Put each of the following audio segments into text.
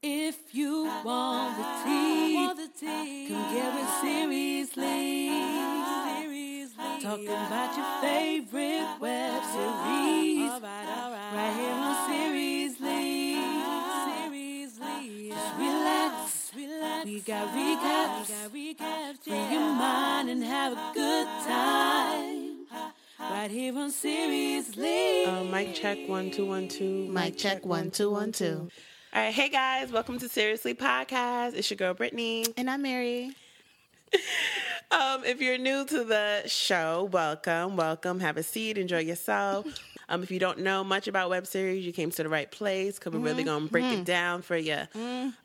If you want the tea, come get it seriously. Talking about your favorite web series. Right here on Seriously. Just relax. We got recaps. Free your mind and have a good time. Right here on Seriously. Uh, mic check one two one two. Mic check one two one two. All right, hey guys, welcome to Seriously Podcast. It's your girl Brittany. And I'm Mary. Um, if you're new to the show, welcome, welcome. Have a seat, enjoy yourself. Um, if you don't know much about web series, you came to the right place because we're really gonna break it down for you.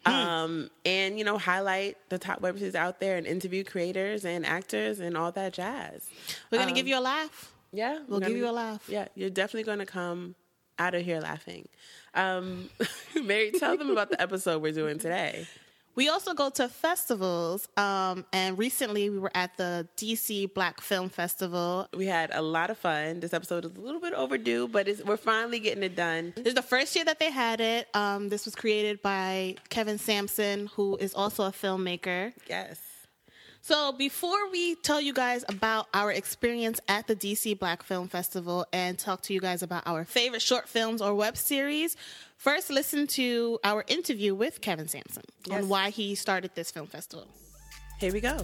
Um, and you know, highlight the top web series out there and interview creators and actors and all that jazz. We're gonna give you a laugh. Yeah, We'll give you a laugh. Yeah, you're definitely gonna come out of here laughing. Um, Mary, tell them about the episode we're doing today. We also go to festivals. Um, and recently we were at the DC Black Film Festival. We had a lot of fun. This episode is a little bit overdue, but it's, we're finally getting it done. This is the first year that they had it. Um, this was created by Kevin Sampson, who is also a filmmaker. Yes. So, before we tell you guys about our experience at the DC Black Film Festival and talk to you guys about our favorite short films or web series, first listen to our interview with Kevin Sampson Yes. on why he started this film festival. Here we go.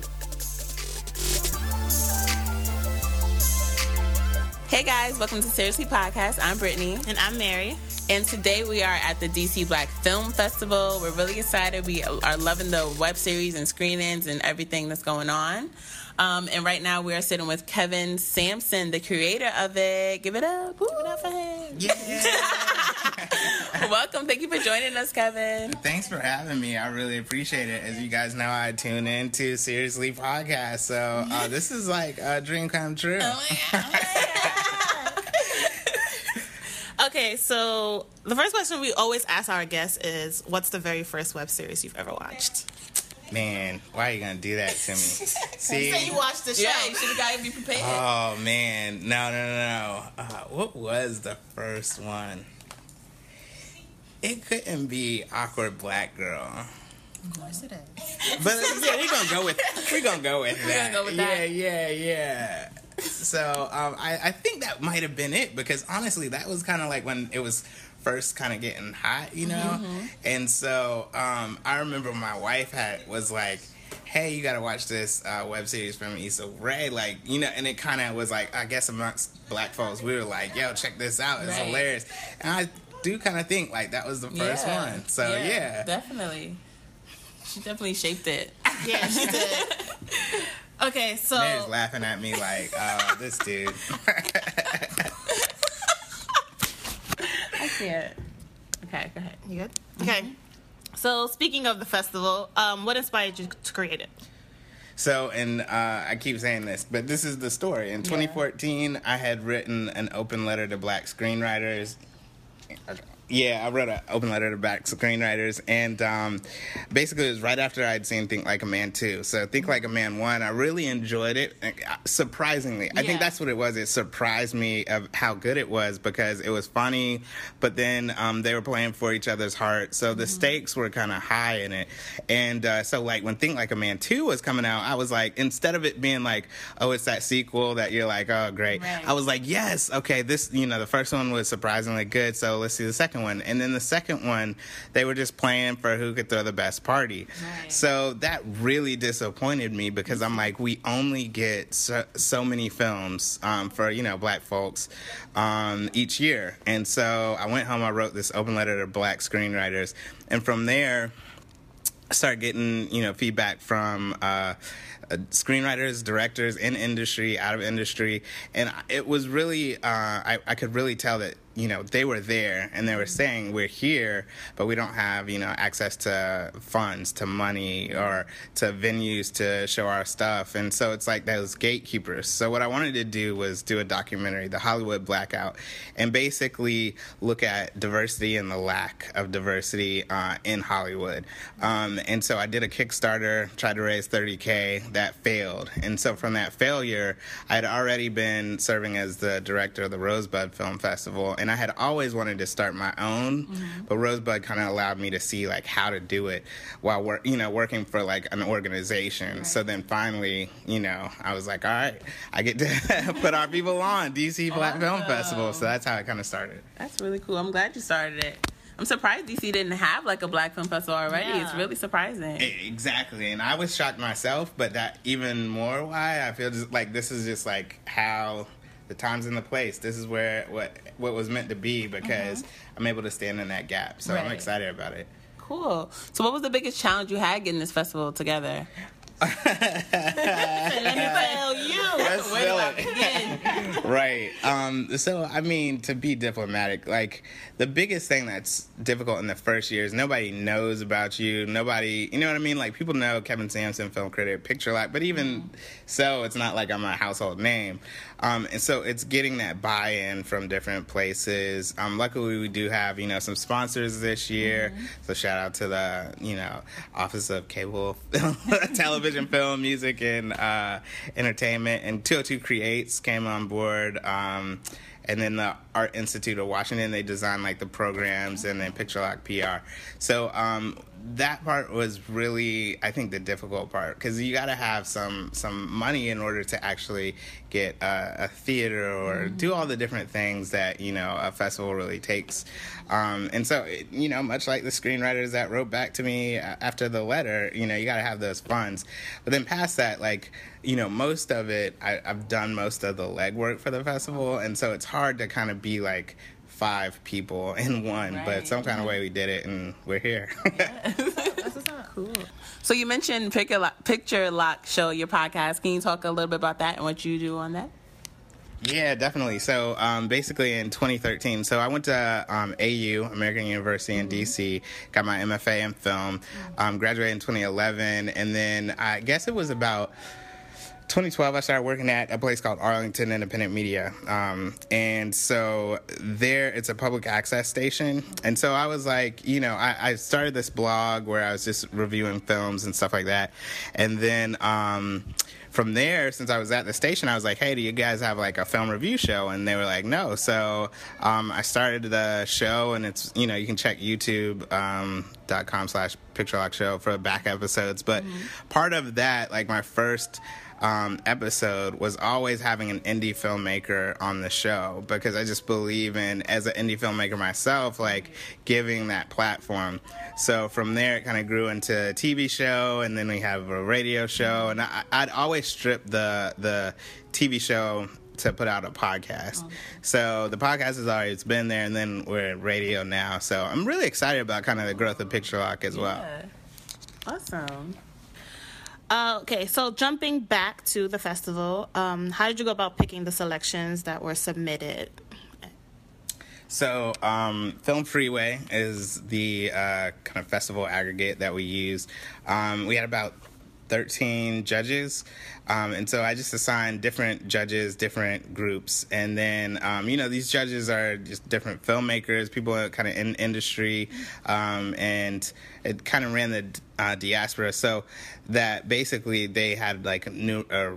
Hey guys, welcome to Seriously Podcast. I'm Brittany, And I'm Mary. And today we are at the DC Black Film Festival. We're really excited. We are loving the web series and screenings and everything that's going on. Um, and right now we are sitting with Kevin Sampson, the creator of it. Give it up. Woo. Give it up for him. Yeah. Welcome. Thank you for joining us, Kevin. Thanks for having me. I really appreciate it. As you guys know, I tune in to Seriously Podcast. So uh, this is like a dream come true. Okay, so the first question we always ask our guests is What's the very first web series you've ever watched? Man, why are you going to do that to me? See? you watched the show. Yeah, you should have got to be prepared. Oh, man. No, no, no, no. Uh, what was the first one? It couldn't be Awkward Black Girl. Of course it is. But yeah, we're gonna go with we're gonna go with that. go with yeah, that. yeah, yeah. So um, I, I think that might have been it because honestly, that was kind of like when it was first kind of getting hot, you know. Mm-hmm. And so um, I remember my wife had was like. Hey, you gotta watch this uh, web series from Issa Rae, like you know, and it kind of was like I guess amongst black folks, we were like, "Yo, check this out, it's Right. hilarious," and I do kind of think like that was the first Yeah. one. So yeah, definitely. She definitely shaped it. Yeah, she did. Okay, so Mary's laughing at me like, oh, this dude. I can't. Okay, go ahead. you good? Okay. So speaking of the festival, um, what inspired you to create it? So, and uh, I keep saying this, but this is the story. In 2014, I had written an open letter to black screenwriters. Yeah, I wrote an open letter to black screenwriters, and um, basically it was right after I'd seen Think Like a Man 2. So, Think Like a Man 1, I really enjoyed it. uh, Surprisingly, I think that's what it was. It surprised me of how good it was because it was funny, but then um, they were playing for each other's heart. So, the stakes were kind of high in it. And uh, so, like, when Think Like a Man 2 was coming out, I was like, instead of it being like, oh, it's that sequel that you're like, oh, great. Right. I was like, yes, okay, this, you know, the first one was surprisingly good, so let's see the second one. And then the second one, they were just playing for who could throw the best party. Right. So that really disappointed me because I'm like, we only get so, so many films um, for, you know, black folks um, each year. And so I went home, I wrote this open letter to black screenwriters. And from there, I started getting you know feedback from uh, uh, screenwriters, directors in industry, out of industry, and it was really uh, I, I could really tell that you know they were there and they were saying we're here, but we don't have you know access to funds, to money, or to venues to show our stuff, and so it's like those gatekeepers. So what I wanted to do was do a documentary, The Hollywood Blackout, and basically look at diversity and the lack of diversity uh, in Hollywood. Um, and so I did a Kickstarter, tried to raise 30K, that failed. And so from that failure, I had already been serving as the director of the Rosebud Film Festival, and and I had always wanted to start my own, mm-hmm. but Rosebud kind of allowed me to see like how to do it while work, you know, working for like an organization. Right. So then finally, you know, I was like, all right, I get to put our people on DC Black awesome. Film Festival. So that's how it kind of started. That's really cool. I'm glad you started it. I'm surprised DC didn't have like a black film festival already. Yeah. It's really surprising. Exactly, and I was shocked myself, but that even more why I feel just like this is just like how the times and the place. This is where what what was meant to be because mm-hmm. I'm able to stand in that gap. So right. I'm excited about it. Cool. So what was the biggest challenge you had getting this festival together? Let me tell you. Let's Where it. right. Um, so, I mean, to be diplomatic, like the biggest thing that's difficult in the first year is nobody knows about you. Nobody, you know what I mean? Like people know Kevin Sampson, film critic, Picture Lock, but even mm. so, it's not like I'm a household name. Um, and so it's getting that buy-in from different places. Um, luckily, we do have you know some sponsors this year. Mm-hmm. So shout out to the you know Office of Cable Television, Film, Music, and uh, Entertainment. And 202 Creates came on board. Um, and then the Art Institute of Washington, they designed like the programs and then Picture Lock PR. So um, that part was really, I think, the difficult part because you got to have some some money in order to actually get a, a theater or mm-hmm. do all the different things that you know a festival really takes. Um, and so, you know, much like the screenwriters that wrote back to me after the letter, you know, you got to have those funds. But then past that, like, you know, most of it, I, I've done most of the legwork for the festival, and so it's hard to kind of be like five people in one, right. but some kind of way we did it, and we're here. Yes. That's so cool. So you mentioned Picture Lock, Picture Lock Show, your podcast. Can you talk a little bit about that and what you do on that? Yeah, definitely. So um, basically in 2013, so I went to um, AU, American University in mm-hmm. DC, got my MFA in film, um, graduated in 2011, and then I guess it was about 2012, I started working at a place called Arlington Independent Media. Um, and so there, it's a public access station. And so I was like, you know, I, I, started this blog where I was just reviewing films and stuff like that. And then, um, from there, since I was at the station, I was like, "Hey, do you guys have like a film review show?" And they were like, "No." So um, I started the show, and it's you know you can check YouTube. Um, dot com slash picture lock show for back episodes but mm-hmm. part of that like my first um, episode was always having an indie filmmaker on the show because I just believe in, as an indie filmmaker myself, like giving that platform. So from there, it kind of grew into a TV show, and then we have a radio show, and I, would always strip the the TV show to put out a podcast. Okay. So the podcast has always been there, and then we're at radio now. So I'm really excited about kind of the growth of Picture Lock as yeah. well. Awesome. Uh, okay, so jumping back to the festival, um, how did you go about picking the selections that were submitted? So, um, Film Freeway is the uh, kind of festival aggregate that we use. Um, we had about 13 judges. Um, and so I just assigned different judges, different groups. And then, um, you know, these judges are just different filmmakers, people kind of in industry. Um, and it kind of ran the uh, diaspora. So that basically they had like new, uh,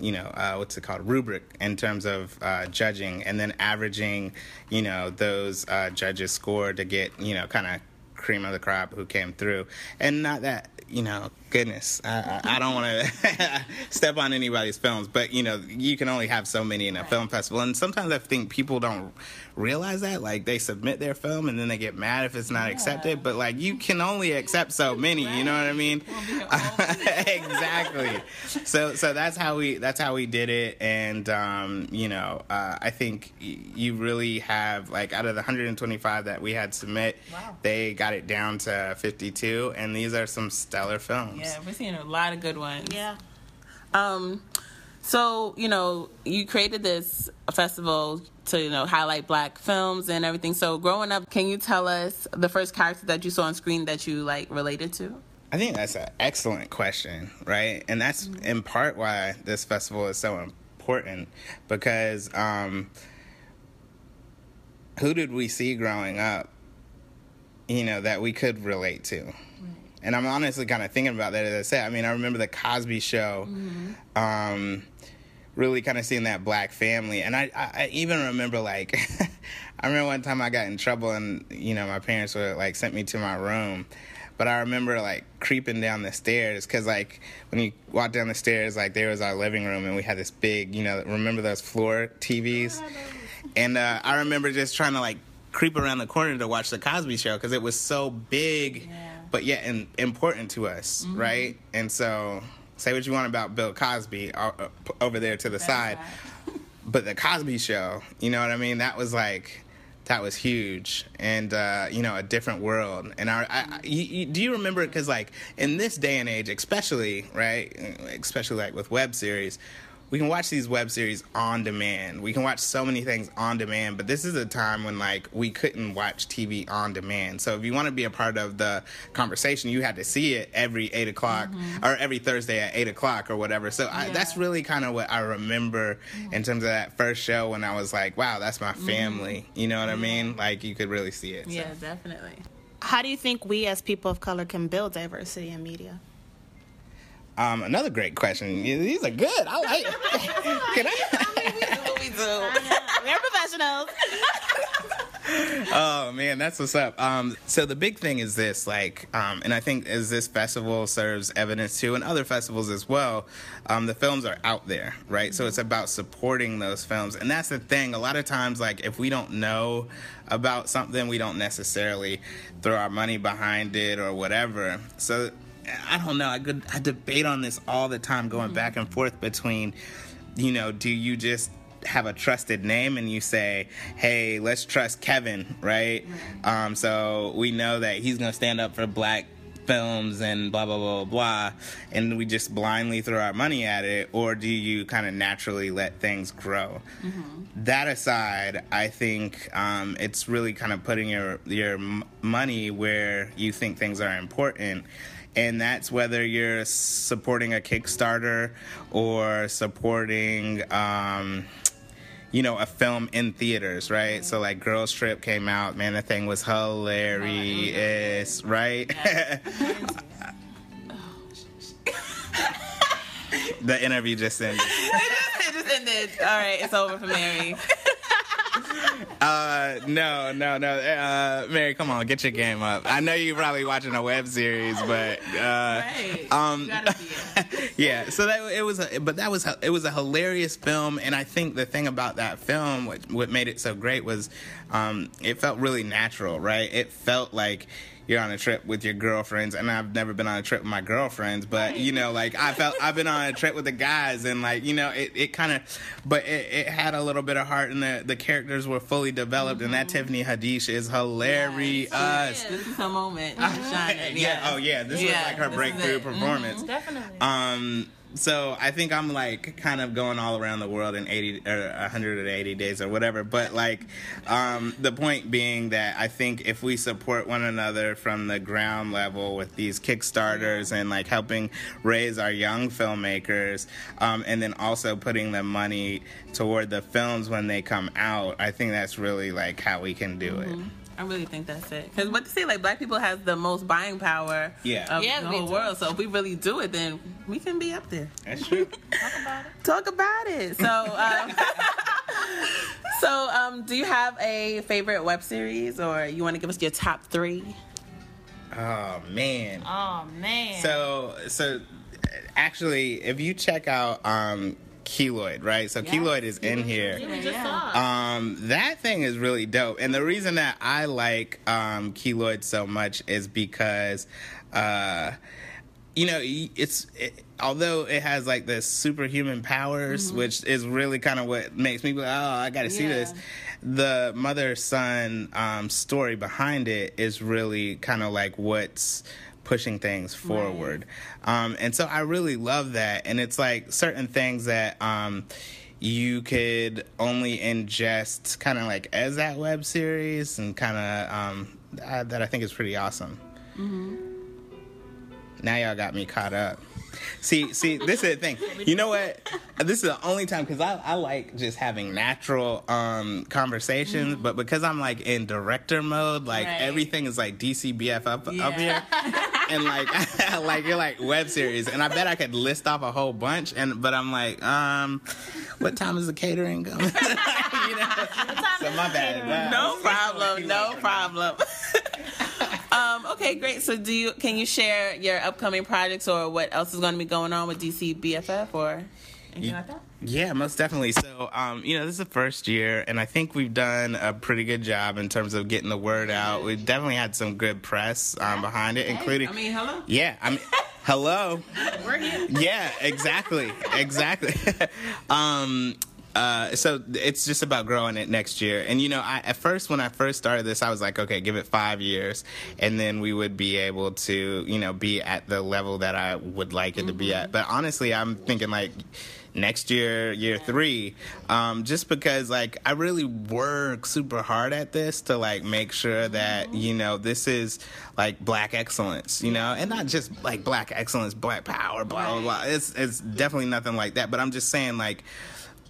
you know, uh, what's it called, rubric in terms of uh, judging, and then averaging, you know, those uh, judges' score to get, you know, kind of cream of the crop who came through. And not that you know, goodness, I, I don't want to step on anybody's films, but you know, you can only have so many in a right. film festival, and sometimes I think people don't realize that. Like they submit their film and then they get mad if it's not yeah. accepted, but like you can only accept so many. Right. You know what I mean? exactly. so so that's how we that's how we did it, and um, you know, uh, I think you really have like out of the 125 that we had submit, wow. they got it down to 52, and these are some. Stellar films. Yeah, we're seeing a lot of good ones. Yeah. Um, so you know, you created this festival to you know highlight black films and everything. So growing up, can you tell us the first character that you saw on screen that you like related to? I think that's an excellent question, right? And that's mm-hmm. in part why this festival is so important because um, who did we see growing up, you know, that we could relate to? And I'm honestly kind of thinking about that as I said. I mean, I remember the Cosby Show, mm-hmm. um, really kind of seeing that black family, and I, I, I even remember like, I remember one time I got in trouble, and you know my parents were like sent me to my room. But I remember like creeping down the stairs because like when you walk down the stairs, like there was our living room, and we had this big, you know, remember those floor TVs? And uh, I remember just trying to like creep around the corner to watch the Cosby Show because it was so big, but yet in, important to us, right? And so, say what you want about Bill Cosby uh, uh, over there to the side, but the Cosby Show, you know what I mean? That was like. That was huge, and uh, you know, a different world. And our, I, I, you, you, do you remember? Because like in this day and age, especially right, especially like with web series, we can watch these web series on demand. We can watch so many things on demand, but this is a time when like we couldn't watch TV on demand. So if you want to be a part of the conversation, you had to see it every eight o'clock mm-hmm. or every Thursday at eight o'clock or whatever. So I, that's really kind of what I remember mm-hmm. in terms of that first show when I was like, wow, that's my mm-hmm. family. You know what I mean? Like you could really see it. so. Yeah, definitely. How do you think we as people of color can build diversity in media? Um, another great question. These are good. I like. Can I? we do. We're professionals. Oh man, that's what's up. Um, so the big thing is this, like, um, and I think as this festival serves evidence too, and other festivals as well, um, the films are out there, right? So it's about supporting those films, and that's the thing. A lot of times, like, if we don't know about something, we don't necessarily throw our money behind it or whatever. So I don't know. I could I debate on this all the time, going back and forth between, you know, do you just have a trusted name and you say, hey, let's trust Kevin, right? Um, so we know that he's going to stand up for black films and blah, blah, blah, blah, blah, and we just blindly throw our money at it, or do you kind of naturally let things grow? That aside, I think um, it's really kind of putting your, your money where you think things are important and that's whether you're supporting a Kickstarter or supporting, um, you know, a film in theaters, right? So like Girls Trip came out, man, the thing was hilarious, right? the interview just ended. it just ended. All right, it's over for Mary. Uh, no, no, no. Uh, Mary, come on, get your game up. I know you're probably watching a web series, but uh, Right. um, yeah. So that it was, a, but that was it was a hilarious film, and I think the thing about that film, what what made it so great was, um, it felt really natural, right? It felt like you're on a trip with your girlfriends, and I've never been on a trip with my girlfriends, but you know, like I felt I've been on a trip with the guys, and like you know, it, it kind of, but it, it had a little bit of heart, and the the characters were fully developed, and that Tiffany Haddish is hilarious. This is her moment. She's shining. Yeah. Oh yeah. This Yeah, was like her breakthrough it. Mm-hmm. performance. Definitely. Um. So I think I'm like kind of going all around the world in 80 or 180 days or whatever. But like, um, the point being that I think if we support one another from the ground level with these kickstarters and like helping raise our young filmmakers, um, and then also putting the money toward the films when they come out, I think that's really like how we can do it. I really think that's it. Because what they say, like black people has the most buying power Yeah. of Yeah, the we whole do. world. So if we really do it, then we can be up there. That's true. Talk about it. Talk about it. So, um, so um, do you have a favorite web series, or you want to give us your top three? oh man. oh man. So so actually if you check out um Keloid, right? So Keloid is in here. we. Um, that thing is really dope, and the reason that I like um, Keloid so much is because, uh, you know, it's it, although it has like the superhuman powers, which is really kind of what makes me go, oh, I got to see Yeah. this. The mother son um, story behind it is really kind of like what's pushing things forward. Um, and so I really love that. And it's like certain things that um, you could only ingest kind of like as that web series and kind of um, uh, that I think is pretty awesome. Now y'all got me caught up. See, see, this is the thing. You know what? This is the only time because I, I like just having natural um, conversations, but because I'm like in director mode, like Right. everything is like DCBF up up here. and like like you're like web series, and I bet I could list off a whole bunch, and but I'm like, um, what time is the catering coming? you know? So my bad. No problem. No problem. Okay, great. So, do you can you share your upcoming projects or what else is going to be going on with DC BFF or anything like that? Yeah, most definitely. So, um, you know, this is the first year, and I think we've done a pretty good job in terms of getting the word out. We've definitely had some good press um, behind it, including. I mean, hello. Yeah, I mean, hello. We're here. Yeah, exactly, exactly. um, uh, so it's just about growing it next year. And you know, I, at first when I first started this, I was like, okay, give it five years, and then we would be able to, you know, be at the level that I would like it to be at. But honestly, I'm thinking like next year, year three, um, just because like I really work super hard at this to like make sure that you know this is like black excellence, you know, and not just like black excellence, black power, blah blah blah. It's it's definitely nothing like that. But I'm just saying like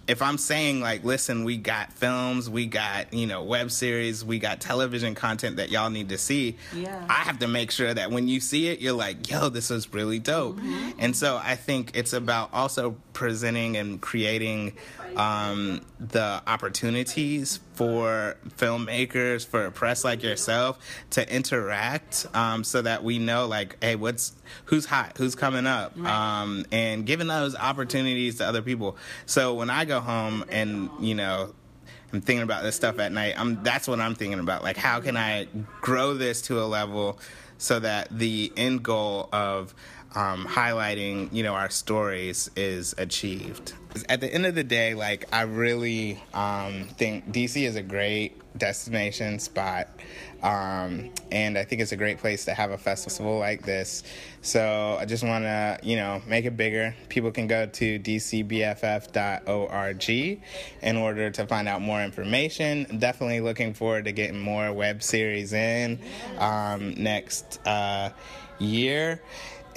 if I'm saying like, listen, we got films, we got you know web series, we got television content that y'all need to see. Yeah. I have to make sure that when you see it, you're like, yo, this is really dope. Mm-hmm. And so I think it's about also presenting and creating um, the opportunities for filmmakers, for a press like yourself to interact, um, so that we know like, hey, what's who's hot, who's coming up, um, and giving those opportunities to other people. So when I go home and you know I'm thinking about this stuff at night. I'm that's what I'm thinking about. Like how can I grow this to a level so that the end goal of um, highlighting, you know, our stories is achieved. At the end of the day, like I really um, think DC is a great destination spot, um, and I think it's a great place to have a festival like this. So I just want to, you know, make it bigger. People can go to dcbff.org in order to find out more information. Definitely looking forward to getting more web series in um, next uh, year.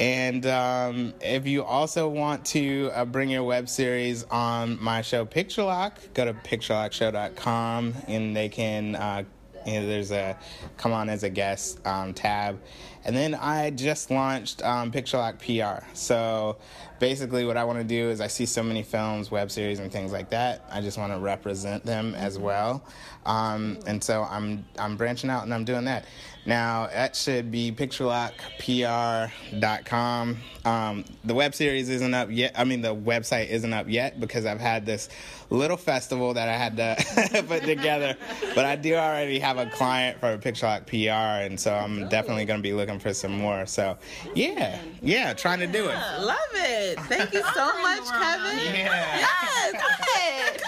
And um, if you also want to uh, bring your web series on my show Picture Lock, go to picturelockshow.com and they can. Uh, you know, there's a come on as a guest um, tab. And then I just launched um, Picture Lock PR. So basically, what I want to do is I see so many films, web series, and things like that. I just want to represent them as well. Um, and so I'm I'm branching out and I'm doing that. Now that should be picturelockpr.com. Um, the web series isn't up yet. I mean, the website isn't up yet because I've had this little festival that I had to put together. But I do already have a client for Picture Lock PR, and so I'm definitely going to be looking for some more. So yeah, yeah, trying to do it. Love it. Thank you so much, Kevin. Yeah. Yes. Go ahead.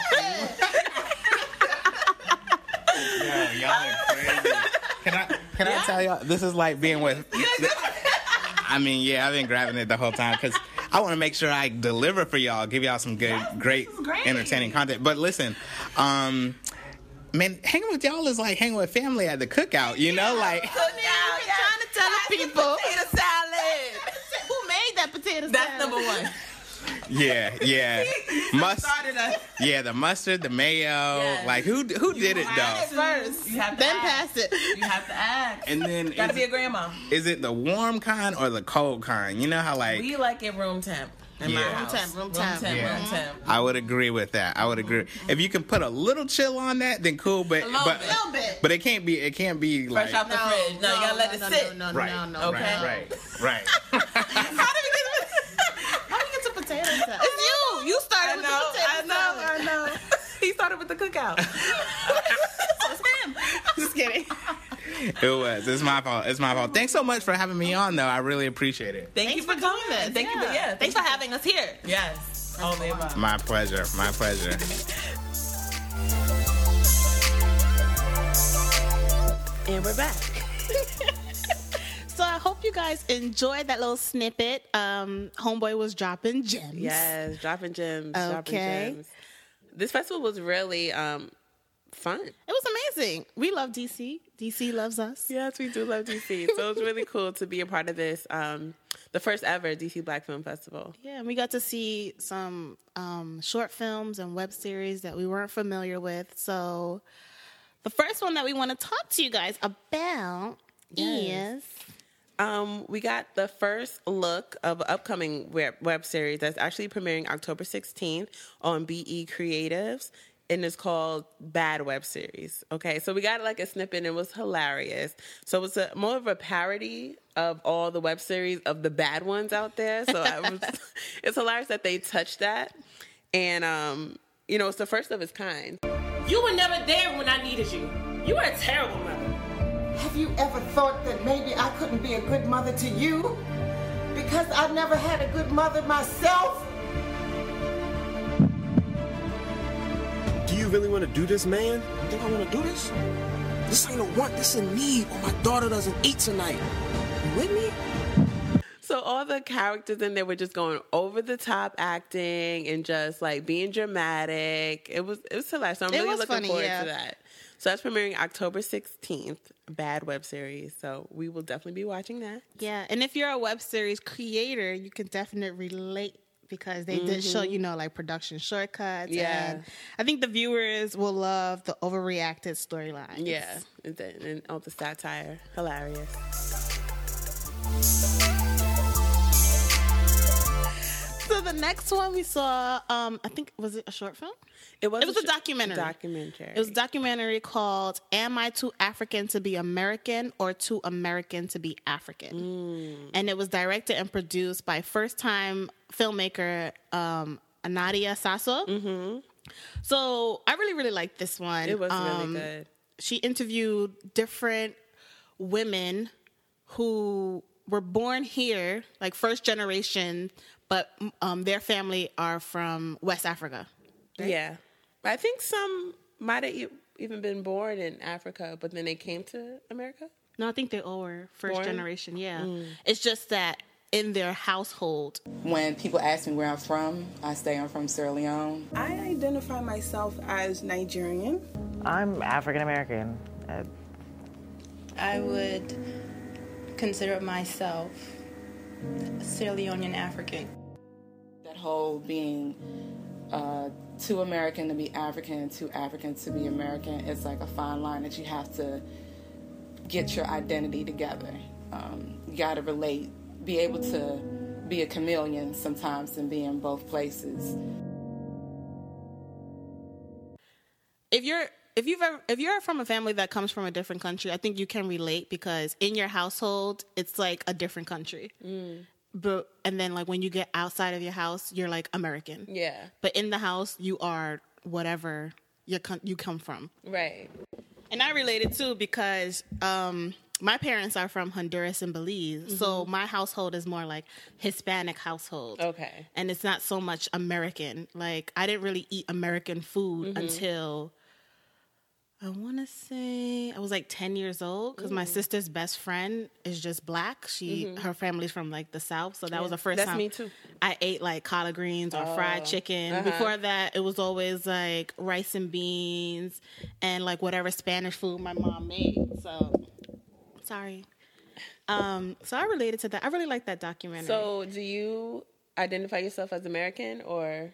Go ahead. Yo, y'all are crazy. Can I can I tell y'all this is like being with I mean, yeah, I've been grabbing it the whole time because I want to make sure I deliver for y'all, give y'all some good, great, great. entertaining content. But listen, um, man, hanging with y'all is like hanging with family at the cookout. You know, like Cook out, yeah. trying to tell the people. Potato salad. Who made that potato That's salad? That's number one. Yeah, yeah, must, yeah, the mustard, the mayo, like who who did it though? First, You have to then ask. pass it. You have to ask. And then Gotta is be a grandma. is it the warm kind or the cold kind? You know how like We like it room temp in my Yeah. Room house. temp, room temp. Yeah. room mm-hmm. temp. I would agree with that. I would agree. If you can put a little chill on that, then cool. But little but bit. Little bit. but it can't be. It can't be like Fresh out the fridge. No, you gotta let it no, sit. No, no, right, no, no, Okay. no. right, right, How right. do we get How do we get to potato salad? It's you. You I started with the potato I know, salad. I know. He started with the cookout. It's him. Just kidding. it was. It's my fault. It's my fault. Thanks so much for having me on, though. I really appreciate it. Thank you for coming. Thank you for yeah. Thanks for having us here. Yes. Only about. My pleasure. My pleasure. And we're back. I hope you guys enjoyed that little snippet. Um, Homeboy was dropping gems. Yes, dropping gems. Okay. Dropping gems. This festival was really um, fun. It was amazing. We love DC. DC loves us. Yes, we do love DC. So it was really cool to be a part of this, um, the first ever DC Black Film Festival. Yeah, and we got to see some um, short films and web series that we weren't familiar with. So, the first one that we want to talk to you guys about Yes. is Um, we got the first look of an upcoming web, web series that's actually premiering October 16th on BE Creatives. And it's called Bad Web Series. Okay, so we got like a snippet and it was hilarious. So it's a more of a parody of all the web series of the bad ones out there. So I was, it's hilarious that they touched that. And um, you know, it's the first of its kind. You were never there when I needed you. You were a terrible mother. Have you ever thought that maybe I couldn't be a good mother to you? Because I never had a good mother myself? Do you really want to do this, man? You think I want to do this? This ain't a want, this a need, or my daughter doesn't eat tonight. You with me? So all the characters in there were just going over the top acting and just like being dramatic. It was it was hilarious. So I'm It really looking funny, forward yeah. to that. So that's premiering October 16th, Bad Web Series. So we will definitely be watching that. Yeah, and if you're a web series creator, you can definitely relate because they did show you know like production shortcuts. Yeah. and I think the viewers will love the overreacted storyline. Yeah, and, then, and all the satire, hilarious. So the next one we saw, um, I think was it a short film? It was It was a sh- documentary. Documentary. It was a documentary called "Am I Too African to Be American or Too American to Be African?" And it was directed and produced by first-time filmmaker um, Anadia Sasso. Mm-hmm. So I really, really liked this one. It was Um, really good. She interviewed different women who were born here, like first generation, but um, their family are from West Africa. Yeah, I think some might have e- even been born in Africa, but then they came to America. No, I think they all were first Born? generation. Yeah, it's just that in their household, When people ask me where I'm from, I say I'm from Sierra Leone. I identify myself as Nigerian. I'm African American. Uh, I would consider myself Sierra Leonean African. That whole being uh, too American to be African too African to be American, it's like a fine line that you have to get your identity together. Um, you got to relate, be able to be a chameleon sometimes and be in both places. if you're if you've ever if you're from a family that comes from a different country, I think you can relate because in your household it's like a different country. But and then like when you get outside of your house, you're like American. Yeah, But in the house, you are whatever you come you come from. right. And I related too because um, my parents are from Honduras and Belize, so my household is more like Hispanic household. Okay. and it's not so much American. Like I didn't really eat American food until I want to say I was like ten years old because my sister's best friend is just black. She her family's from like the south, so that was the first That's time me too. I ate like collard greens or fried chicken. Before that, it was always like rice and beans and like whatever Spanish food my mom made. So sorry. Um, so I related to that. I really like that documentary. So, do you identify yourself as American or?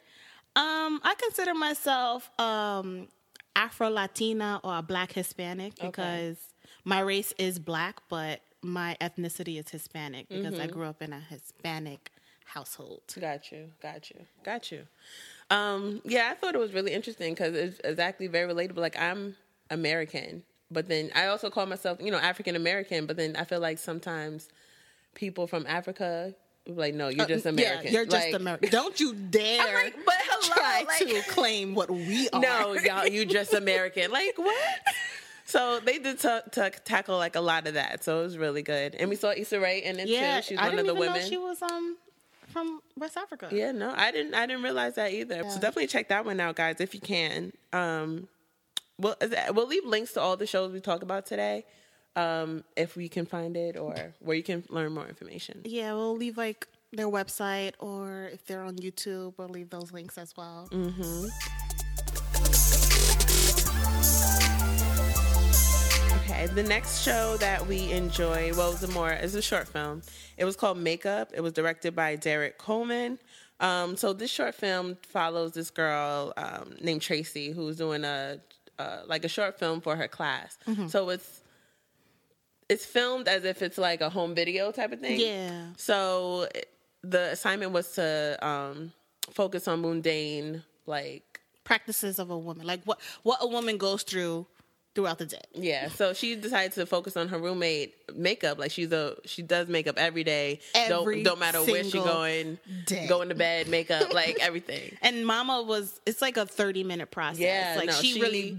Um, I consider myself um Afro Latina or a Black Hispanic because my race is black, but my ethnicity is Hispanic because I grew up in a Hispanic household. Got you, got you, got you. Um, yeah, I thought it was really interesting because it's exactly very relatable. Like I'm American, but then I also call myself, you know, African American. But then I feel like sometimes people from Africa, like, no, you're just American. Uh, Yeah, you're just Like, American. Don't you dare I'm like, but hello, try like- to claim what we are. No, y'all, you just American. Like what? So they did ta ta tackle like a lot of that. So it was really good. And we saw Issa Rae in it yeah, too. She's I one of the women. know she was um from West Africa. Yeah, no, I didn't. I didn't realize that either. So definitely check that one out, guys, if you can. Um, we'll we'll leave links to all the shows we talk about today, um, if we can find it or where you can learn more information. Yeah, we'll leave like their website or if they're on YouTube, we'll leave those links as well. Okay, the next show that we enjoy, well, a more, is a short film. It was called Makeup. It was directed by Derek Coleman. Um, so this short film follows this girl um, named Tracy who's doing a uh, like a short film for her class. So it's it's filmed as if it's like a home video type of thing. Yeah. So the assignment was to um, focus on mundane, like practices of a woman, like what what a woman goes through throughout the day. Yeah, so she decided to focus on her roommate makeup. Like she's a she does makeup every day. Every don't don't matter where she single going, day. going to bed, makeup, like everything. And Mama was it's like a 30 minute process. Yeah, like no, she, she- really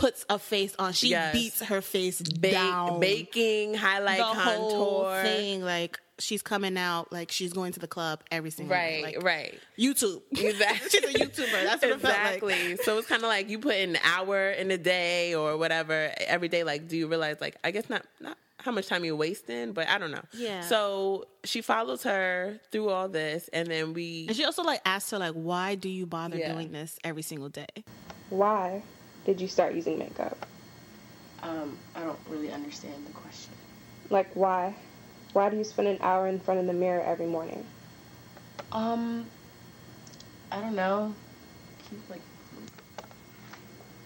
puts a face on. She Yes. beats her face Ba- down. baking, highlight, the contour, whole thing like she's coming out like she's going to the club every single day. right, Like, right. YouTube. Exactly. she's a YouTuber. That's what exactly. it felt like. so it's kind of like you put an hour in a day or whatever every day. Like, do you realize? Like, I guess not not how much time you're wasting, but I don't know. Yeah. So she follows her through all this, and then we. And she also like asked her like, why do you bother Yeah. doing this every single day? Why did you start using makeup? Um, I don't really understand the question. Like, why? Why do you spend an hour in front of the mirror every morning? Um, I don't know. Like,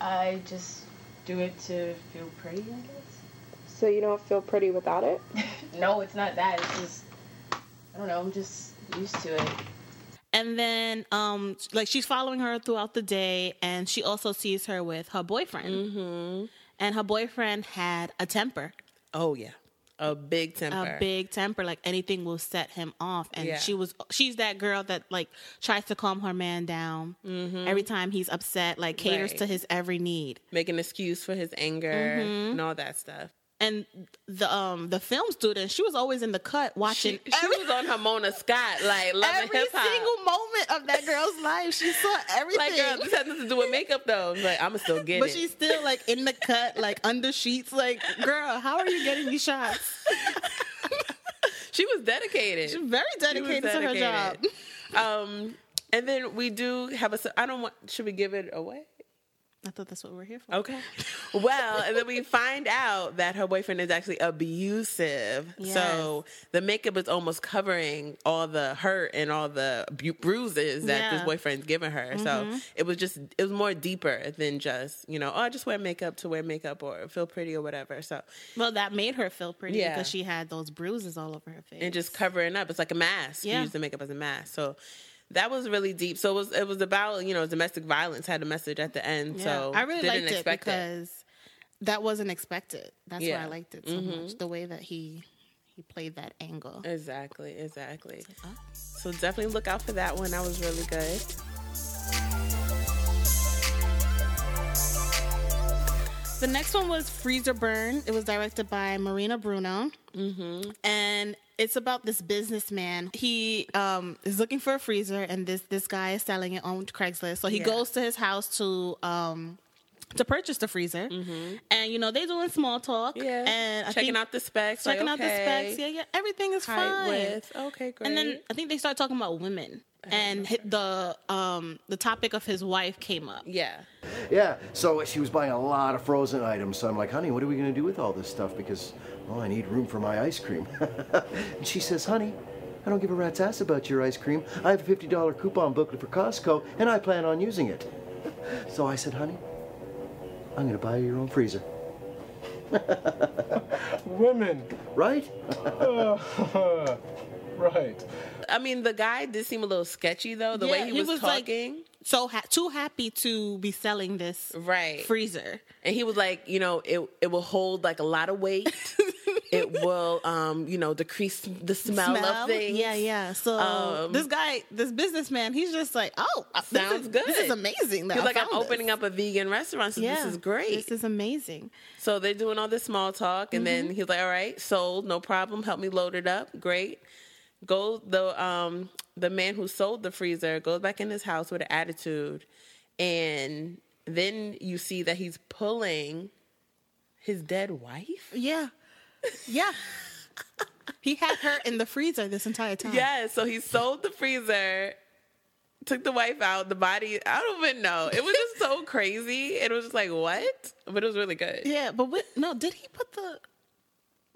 I just do it to feel pretty, I guess. So you don't feel pretty without it? No, it's not that. It's just, I don't know. I'm just used to it. And then, um, like she's following her throughout the day, and she also sees her with her boyfriend. Mm-hmm. And her boyfriend had a temper, Oh yeah, a big temper. a big temper. Like anything will set him off. And Yeah. she was, she's that girl that like tries to calm her man down every time he's upset. Like caters Right. to his every need. Make an excuse for his anger Mhm. and all that stuff. And the um the film student, she was always in the cut watching She, she was on her Mona Scott, like loving every hip hop. single moment of that girl's life. She saw everything. Like, girl, this has nothing to do with makeup, though. Like, I'ma still get but it. she's still like in the cut, like under sheets. Like, girl, how are you getting these shots? she was dedicated. She's very She dedicated to her job. Um, and then we do have a. I don't want. Should we give it away? I thought that's what we're here for. Okay. Well, and then we find out that her boyfriend is actually abusive. So the makeup is almost covering all the hurt and all the bu- bruises that this boyfriend's given her. So Mhm. it was just, it was more deeper than just, you know, oh, I just wear makeup to wear makeup or feel pretty or whatever. So, Well, that made her feel pretty Yeah. because she had those bruises all over her face. and just covering up. It's like a mask. Yeah. You use the makeup as a mask. So that was really deep. So it was, it was about, you know, domestic violence had a message at the end. Yeah. So I really liked it because that wasn't expected. That's why I liked it so Mhm. much. The way that he he played that angle. Exactly, exactly. So definitely look out for that one. That was really good. The next one was Freezer Burn. It was directed by Marina Bruno. Mm-hmm. And it's about this businessman. He um, is looking for a freezer, and this this guy is selling it on Craigslist. So he Yeah. goes to his house to um, to purchase the freezer, and you know they doing small talk. Yeah, and I checking think- out the specs. checking like, out the specs. Yeah, yeah, everything is Height, fine. width. Okay, great. And then I think they start talking about women, and the um the topic of his wife came up. Yeah. Yeah, so she was buying a lot of frozen items. So I'm like, honey, what are we going to do with all this stuff? Because, well, I need room for my ice cream. and she says, honey, I don't give a rat's ass about your ice cream. I have a $50 coupon booklet for Costco, and I plan on using it. so I said, honey, I'm going to buy you your own freezer. Women. Right? right. I mean, the guy did seem a little sketchy though. The way Yeah, he, was, like, talking. so ha- too happy to be selling this right freezer. and he was like, you know, it it will hold like a lot of weight. It will, um, you know, decrease the smell, of things. Yeah, yeah. So Um, this guy, this businessman, he's just like, oh, this Sounds is, good. This is amazing. that like, I'm this." opening up a vegan restaurant, so Yeah, this is great. This is amazing. So they're doing all this small talk, and then Mhm. he's like, "All right, sold, no problem. Help me load it up. Great." Go the um the man who sold the freezer goes back in his house with an attitude, and then you see that he's pulling his dead wife. Yeah, yeah. he had her in the freezer this entire time. Yeah, so he sold the freezer, took the wife out, the body. I don't even know. It was just so crazy. It was just like what, but it was really good. Yeah, but what, no, did he put the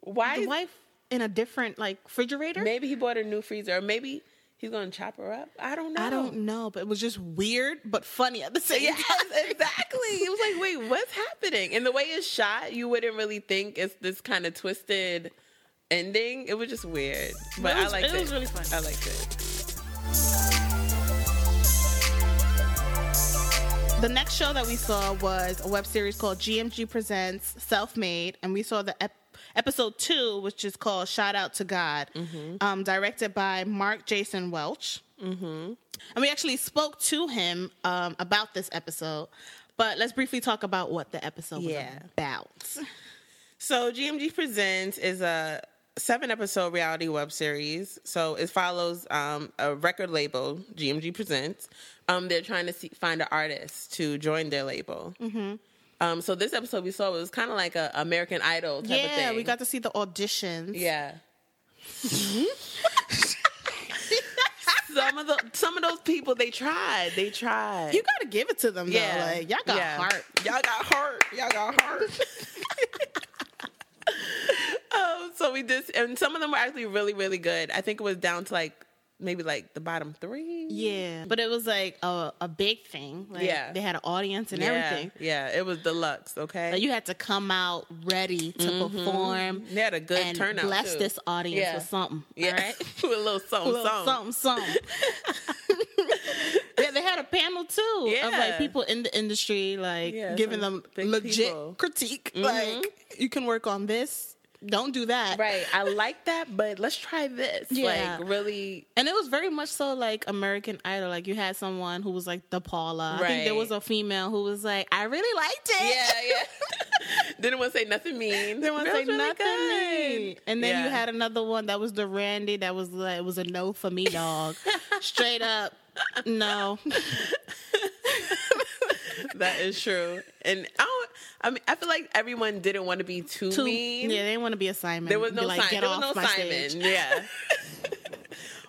Why the wife in a different like refrigerator? Maybe he bought a new freezer, or maybe He's gonna chop her up. I don't know. I don't know, but it was just weird but funny at the same Yes, time. exactly. It was like, wait, what's happening? And the way it's shot, you wouldn't really think it's this kind of twisted ending. It was just weird, but was- I liked it. it was really fun. I liked it. The next show that we saw was a web series called GMG Presents Self Made, and we saw the ep- episode two, which is called Shout Out to God, um, directed by Mark Jason Welch. Mm-hmm. And we actually spoke to him um, about this episode, but let's briefly talk about what the episode Yeah. was about. So GMG Presents is a seven episode reality web series. So it follows um, a record label, GMG Presents. Um, they're trying to see, find an artist to join their label. Mm-hmm. Um, so this episode we saw was kind of like a American Idol type of thing. Yeah, we got to see the auditions. Yeah. some of the some of those people they tried. They tried. You got to give it to them, though. Yeah. Like, y'all got Yeah. heart. Y'all got heart. Y'all got heart. um, so we did, and some of them were actually really, really good. I think it was down to like maybe like the bottom three. Yeah, but it was like a, a big thing. Like, Yeah. they had an audience and yeah, everything. Yeah, it was deluxe. Okay, Like, you had to come out ready to Mhm. perform. They had a good and turnout, Bless too. this audience Yeah. with something. Yeah. All right, with a little something, A little something. something, something. yeah, they had a panel too of like people in the industry, like Yeah, giving them legit people. critique. Mhm. Like you can work on this. Don't do that. Right. I like that, but let's try this. Yeah. Like really And it was very much so like American Idol. Like you had someone who was like the Paula. I think there was a female who was like, I really liked it. Yeah, yeah. Didn't want to say nothing mean. Didn't want to say really nothing good. mean. And then you had another one that was the Randy that was like it was a no for me dog. Straight up. No. that is true. And I don't. I mean, I feel like everyone didn't want to be too, Too- mean. Yeah, they didn't want to be a Simon. There was no like, Simon. Get There was off no Simon. stage. Yeah.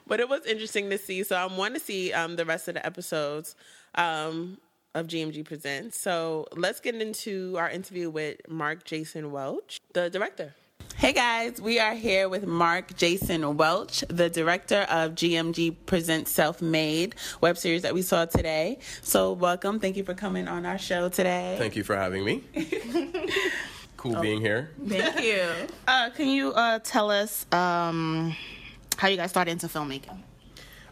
but it was interesting to see. So I'm want to see um, the rest of the episodes um, of GMG Presents. So let's get into our interview with Mark Jason Welch, the director. Hey guys, we are here with Mark Jason Welch, the director of GMG Presents Self Made web series that we saw today. So welcome. Thank you for coming on our show today. Thank you for having me. cool being here. Thank you. Uh, can you uh, tell us um, how you guys started into filmmaking?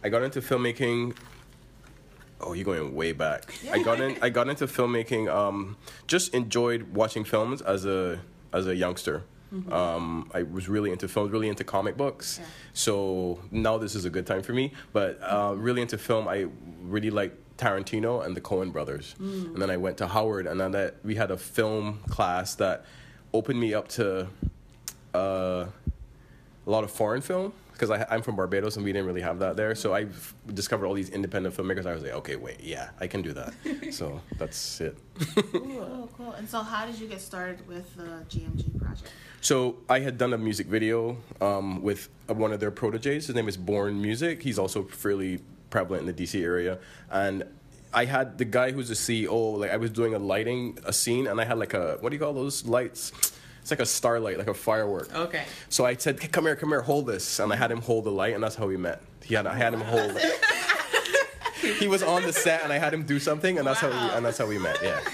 I got into filmmaking. Oh, you're going way back. I got in. I got into filmmaking. Um, just enjoyed watching films as a as a youngster. Um, I was really into films, really into comic books. So now this is a good time for me. But uh, really into film, I really like Tarantino and the Coen Brothers. Mm. And then I went to Howard, and then that we had a film class that opened me up to uh, a lot of foreign film because I'm from Barbados and we didn't really have that there. So I discovered all these independent filmmakers. I was like, okay, wait, yeah, I can do that. so that's it. Cool, cool. And so, how did you get started with the GMG project? So I had done a music video um, with uh, one of their proteges. His name is Born Music. He's also fairly prevalent in the DC area, and I had the guy who's the CEO. Like I was doing a lighting a scene, and I had like a what do you call those lights? It's like a starlight, like a firework. Okay. So I said, "Hey, "Come here, come here, hold this," and I had him hold the light, and that's how we met. He had I had him hold. it. he was on the set, and I had him do something, and that's how we and that's how we met. Yeah.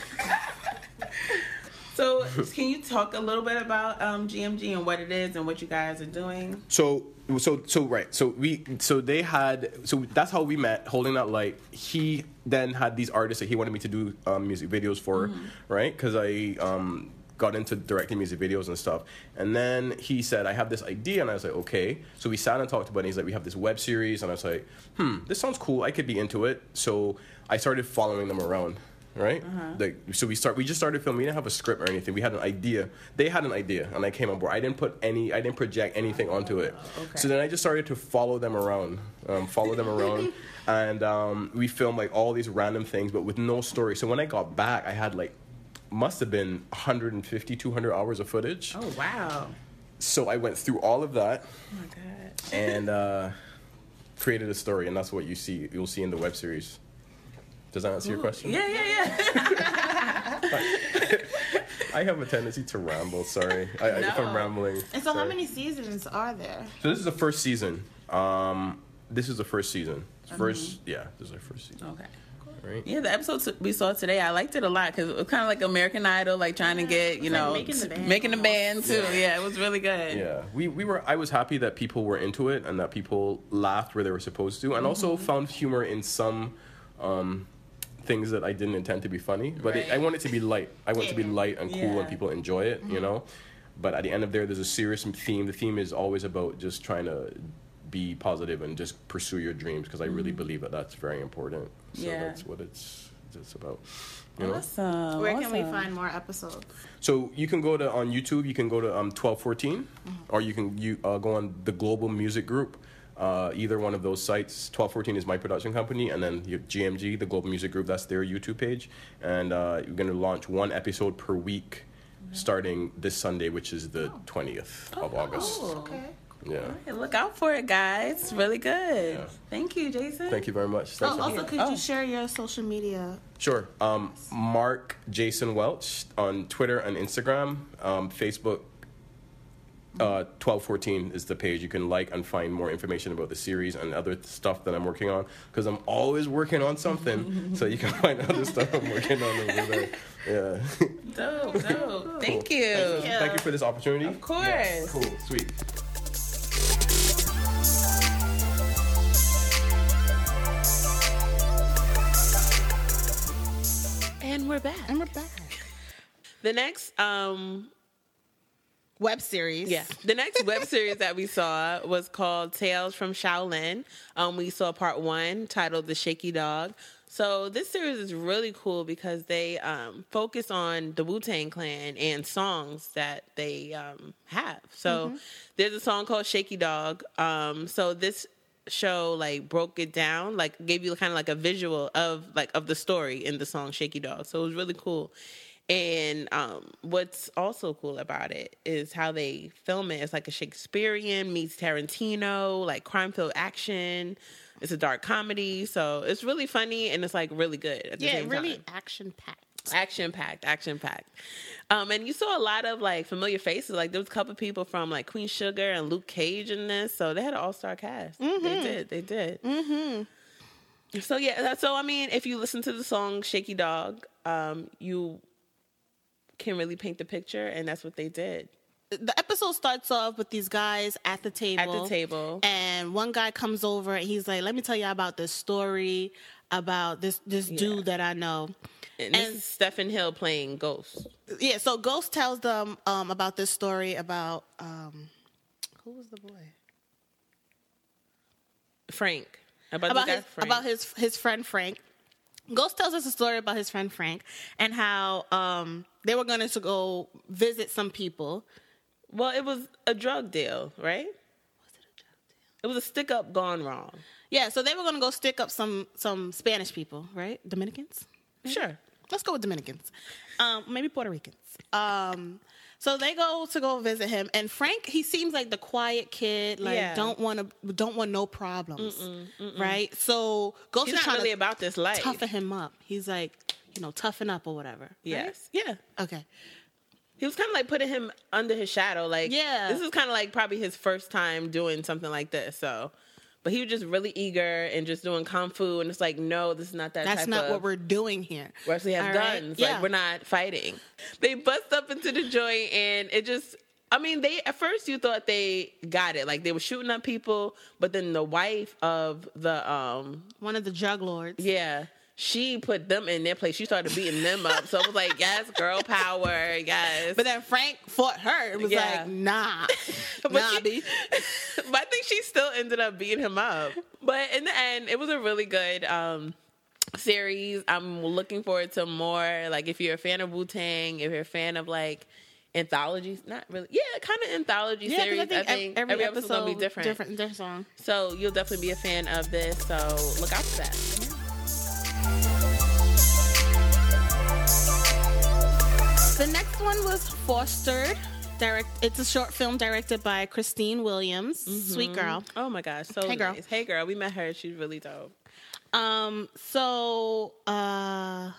So, can you talk a little bit about um, GMG and what it is and what you guys are doing? So so so right. So we so they had so that's how we met. Holding that light. He then had these artists that he wanted me to do um, music videos for, Mhm. right? Because I um, got into directing music videos and stuff. And then he said, "I have this idea," and I was like, "Okay." So we sat and talked about it. He's like, "We have this web series," and I was like, "Hmm, this sounds cool. I could be into it." So I started following them around. Right, Uh-huh. like so we start. We just started filming. We didn't have a script or anything. We had an idea. They had an idea, and I came on board. I didn't put any. I didn't project anything onto it. Okay. So then I just started to follow them around, um, follow them around, and um, we filmed like all these random things, but with no story. So when I got back, I had like must have been 150, 200 hours of footage. Oh wow! So I went through all of that Oh my god! and uh, created a story, and that's what you see. You'll see in the web series. Does that answer your question? Yeah, yeah, yeah. I have a tendency to ramble. Sorry, I, I, if I'm rambling. And so, how many seasons are there? So this is the first season. Um, this is the first season. First, yeah, this is our first season. Okay. Right. Yeah, the episode we saw today, I liked it a lot because it was kind of like American Idol, like trying to get you like know making the band making the band too. Yeah. Yeah. it was really good. Yeah, we, we were. I was happy that people were into it and that people laughed where they were supposed to, and also Mm-hmm. found humor in some um, things that I didn't intend to be funny. But it, I want it to be light. I want it to be light and cool, Yeah. and people enjoy it. You know. But at the end of there, there's a serious theme. The theme is always about just trying to be positive and just pursue your dreams because I really believe that that's very important. So Yeah. that's what it's it's about. You know? Awesome. Where can we find more episodes? So you can go to on YouTube. You can go to um, twelve fourteen, or you can you uh, go on the Global Music Group. Uh, either one of those sites. Twelve fourteen is my production company, and then you have GMG, the Global Music Group. That's their YouTube page, and uh, you're going to launch one episode per week, starting this Sunday, which is the twentieth of August. Okay. Yeah. Hey, look out for it, guys. It's really good. Thank you, Jason. Thank you very much. Thanks Oh, also, having me. could you share your social media? Sure. Um, Mark Jason Welch on Twitter and Instagram. Um, Facebook, uh, 1214 is the page. You can like and find more information about the series and other stuff that I'm working on because I'm always working on something. so you can find other stuff I'm working on over there. Yeah. Dope, dope. Thank you. Thank you. Thank you for this opportunity. Of course. Cool. Sweet. And we're back. And we're back. The next um Web series. Yeah. The next web series that we saw was called Tales from Shaolin. Um, we saw part one titled The Shakey Dog. So this series is really cool because they um, focus on the Wu Tang Clan and songs that they um, have. So Mhm. there's a song called Shakey Dog. Um, so this show like broke it down, like gave you kind of like a visual of like of the story in the song Shakey Dog. So it was really cool. And um, what's also cool about it is how they film it. It's like a Shakespearean meets Tarantino, like crime film action. It's a dark comedy, so it's really funny and it's like really good. At the Yeah, really action packed. Action packed, action packed. Um, and you saw a lot of like familiar faces. Like there was a couple people from like Queen Sugar and Luke Cage in this, so they had an all star cast. They Mhm. did, they did. Mm-hmm. So yeah, that- so I mean, if you listen to the song "Shakey Dog," um, you can really paint the picture, and that's what they did. The episode starts off with these guys at the table. At the table. And one guy comes over and he's like, Let me tell you about this story about this this dude that I know. And this is Stephen Hill playing Ghost. Yeah, so Ghost tells them um, about this story about um, who was the boy? Frank. About, about the guy his Frank. about his his friend Frank. Ghost tells us a story about his friend Frank and how um, they were going to go visit some people. Well, it was a drug deal, right? Was it a drug deal? It was a stick up gone wrong. Yeah, so they were going to go stick up some some Spanish people, right? Dominicans. Sure. Let's go with Dominicans. Um, maybe Puerto Ricans. Um, so they go to go visit him, and Frank, he seems like the quiet kid, like Yeah. don't want to, don't want no problems, Mm-mm, mm-mm. right? So Ghost He's is trying really to about this life. toughen him up. He's like, you know, toughen up or whatever. right? Yes. Yeah. Okay. He was kind of like putting him under his shadow. Like, Yeah. this is kind of like probably his first time doing something like this. So, but he was just really eager and just doing kung fu. And it's like, no, this is not that. That's type not of, what we're doing here. We actually have All right? guns. Yeah. Like, we're not fighting. They bust up into the joint, and it just. I mean, they at first you thought they got it, like they were shooting up people, but then the wife of the um one of the drug lords, yeah, she put them in their place. She started beating them up, so it was like, yes, girl power, yes. But then Frank fought her. It was Yeah. like, nah, But nah, she- B. but I think she still ended up beating him up. But in the end, it was a really good um, series. I'm looking forward to more. Like, if you're a fan of Wu Tang, if you're a fan of like anthologies, not really, yeah, kind of anthology Yeah, series. I think, ev- think every, episode's episode gonna be different. different, different song. So you'll definitely be a fan of this. So look out for that. The next one was Fostered. Direct. It's a short film directed by Christine Williams. Sweet Mhm. girl. Oh my gosh, so Hey, girl. nice. Hey girl, we met her. She's really dope. Um. So. Uh.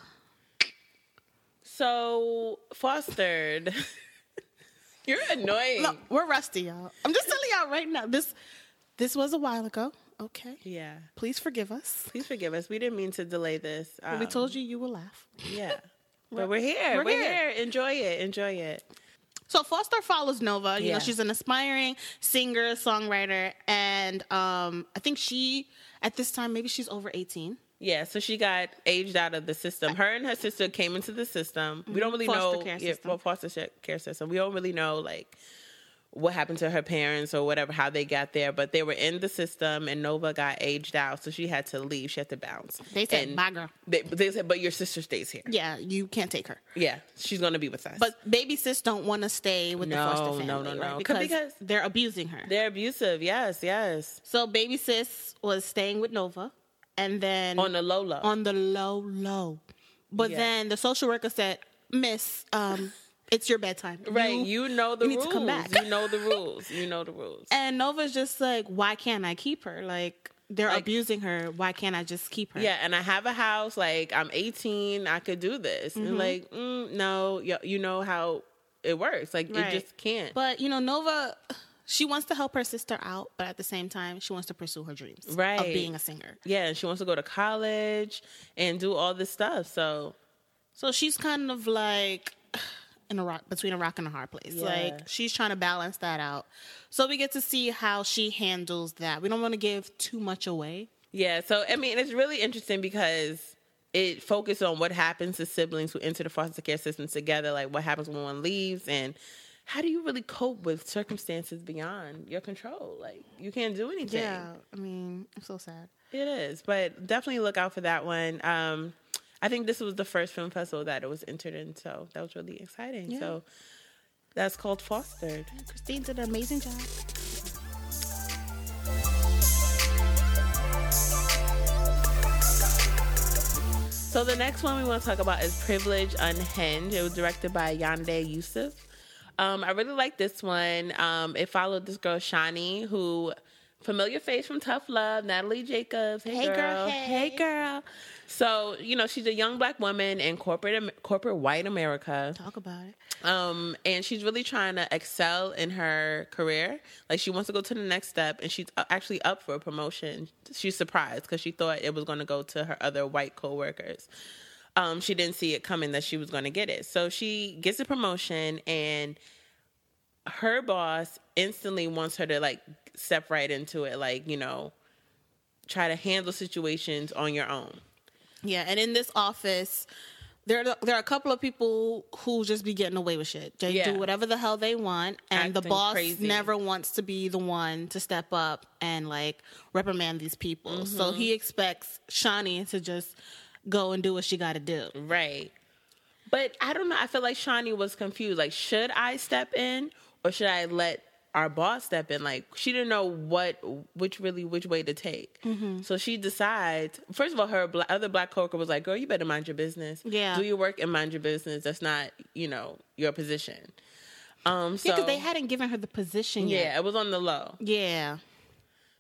So fostered. You're annoying. Look, we're rusty, y'all. I'm just telling y'all right now. This. This was a while ago. Okay. Yeah. Please forgive us. Please forgive us. We didn't mean to delay this. When we Um, told you, you will laugh. Yeah. But we're here. We're We're, here. here. Enjoy it. Enjoy it. So Foster follows Nova. You Yeah. know, she's an aspiring singer, songwriter, and um, I think she at this time maybe she's over eighteen. Yeah, so she got aged out of the system. Her and her sister came into the system. We don't really Mm-hmm. Foster know care yeah, well, foster care system. We don't really know like what happened to her parents or whatever, how they got there. But they were in the system, and Nova got aged out, so she had to leave. She had to bounce. They said, And "Bye, girl." They, they said, "But your sister stays here." Yeah, you can't take her. Yeah, she's gonna be with us. But baby sis don't want to stay with the foster family, no, no, right? no. Because, Because- they're abusing her. they're abusive. Yes, yes. So baby sis was staying with Nova, and then On the low low. on the low low. But Yeah. then the social worker said, "Miss, um, it's your bedtime. Right, you, know the you need rules. to come back." You know the rules. You know the rules. And Nova's just like, "Why can't I keep her? Like they're Like- abusing her. Why can't I just keep her?" Yeah, and I have a house. Like I'm 18, I could do this. Mhm. And like, mm, no, you, you know how it works. Like Right. it just can't. But you know, Nova, she wants to help her sister out, but at the same time, she wants to pursue her dreams right, of being a singer. Yeah, and she wants to go to college and do all this stuff. So, so she's kind of like in a rock between a rock and a hard place. Yeah. Like she's trying to balance that out. So we get to see how she handles that. We don't want to give too much away. Yeah, so I mean, it's really interesting because it focuses on what happens to siblings who enter the foster care system together, like what happens when one leaves, and how do you really cope with circumstances beyond your control? Like you can't do anything. Yeah, I mean, I'm so sad. It is, but definitely look out for that one. Um, I think this was the first film festival that it was entered in, so that was really exciting. Yeah. So that's called Fostered. Christine did an amazing job. So the next one we want to talk about is Privilege Unhinged. It was directed by Yande Yusuf. Um, I really like this one. Um, it followed this girl Shani, who familiar face from Tough Love, Natalie Jacobs. Hey, Hey, girl. girl, hey. girl. So you know she's a young black woman in corporate corporate white America. Talk about it. Um, and she's really trying to excel in her career. Like she wants to go to the next step, and she's uh, actually up for a promotion. She's surprised because she thought it was going to go to her other white coworkers. Um, she didn't see it coming that she was going to get it. So she gets a promotion, and her boss instantly wants her to like step right into it, like you know, try to handle situations on your own. Yeah, and in this office, there are, there are a couple of people who just be getting away with shit. They Yeah. do whatever the hell they want, and the boss crazy. never wants to be the one to step up and like reprimand these people. So Mhm. he expects Shawnee to just go and do what she got to do. Right. But I don't know. I feel like Shawnee was confused. Like, should I step in or should I let our boss step in? Like, she didn't know what, which really, which way to take. Mhm. So she decides. First of all, her bla- other black coworker was like, "Girl, you better mind your business. Yeah. do your work and mind your business. That's not, you know, your position." Um. So Yeah, because they hadn't given her the position yet. yeah, yet. it was on the low. Yeah.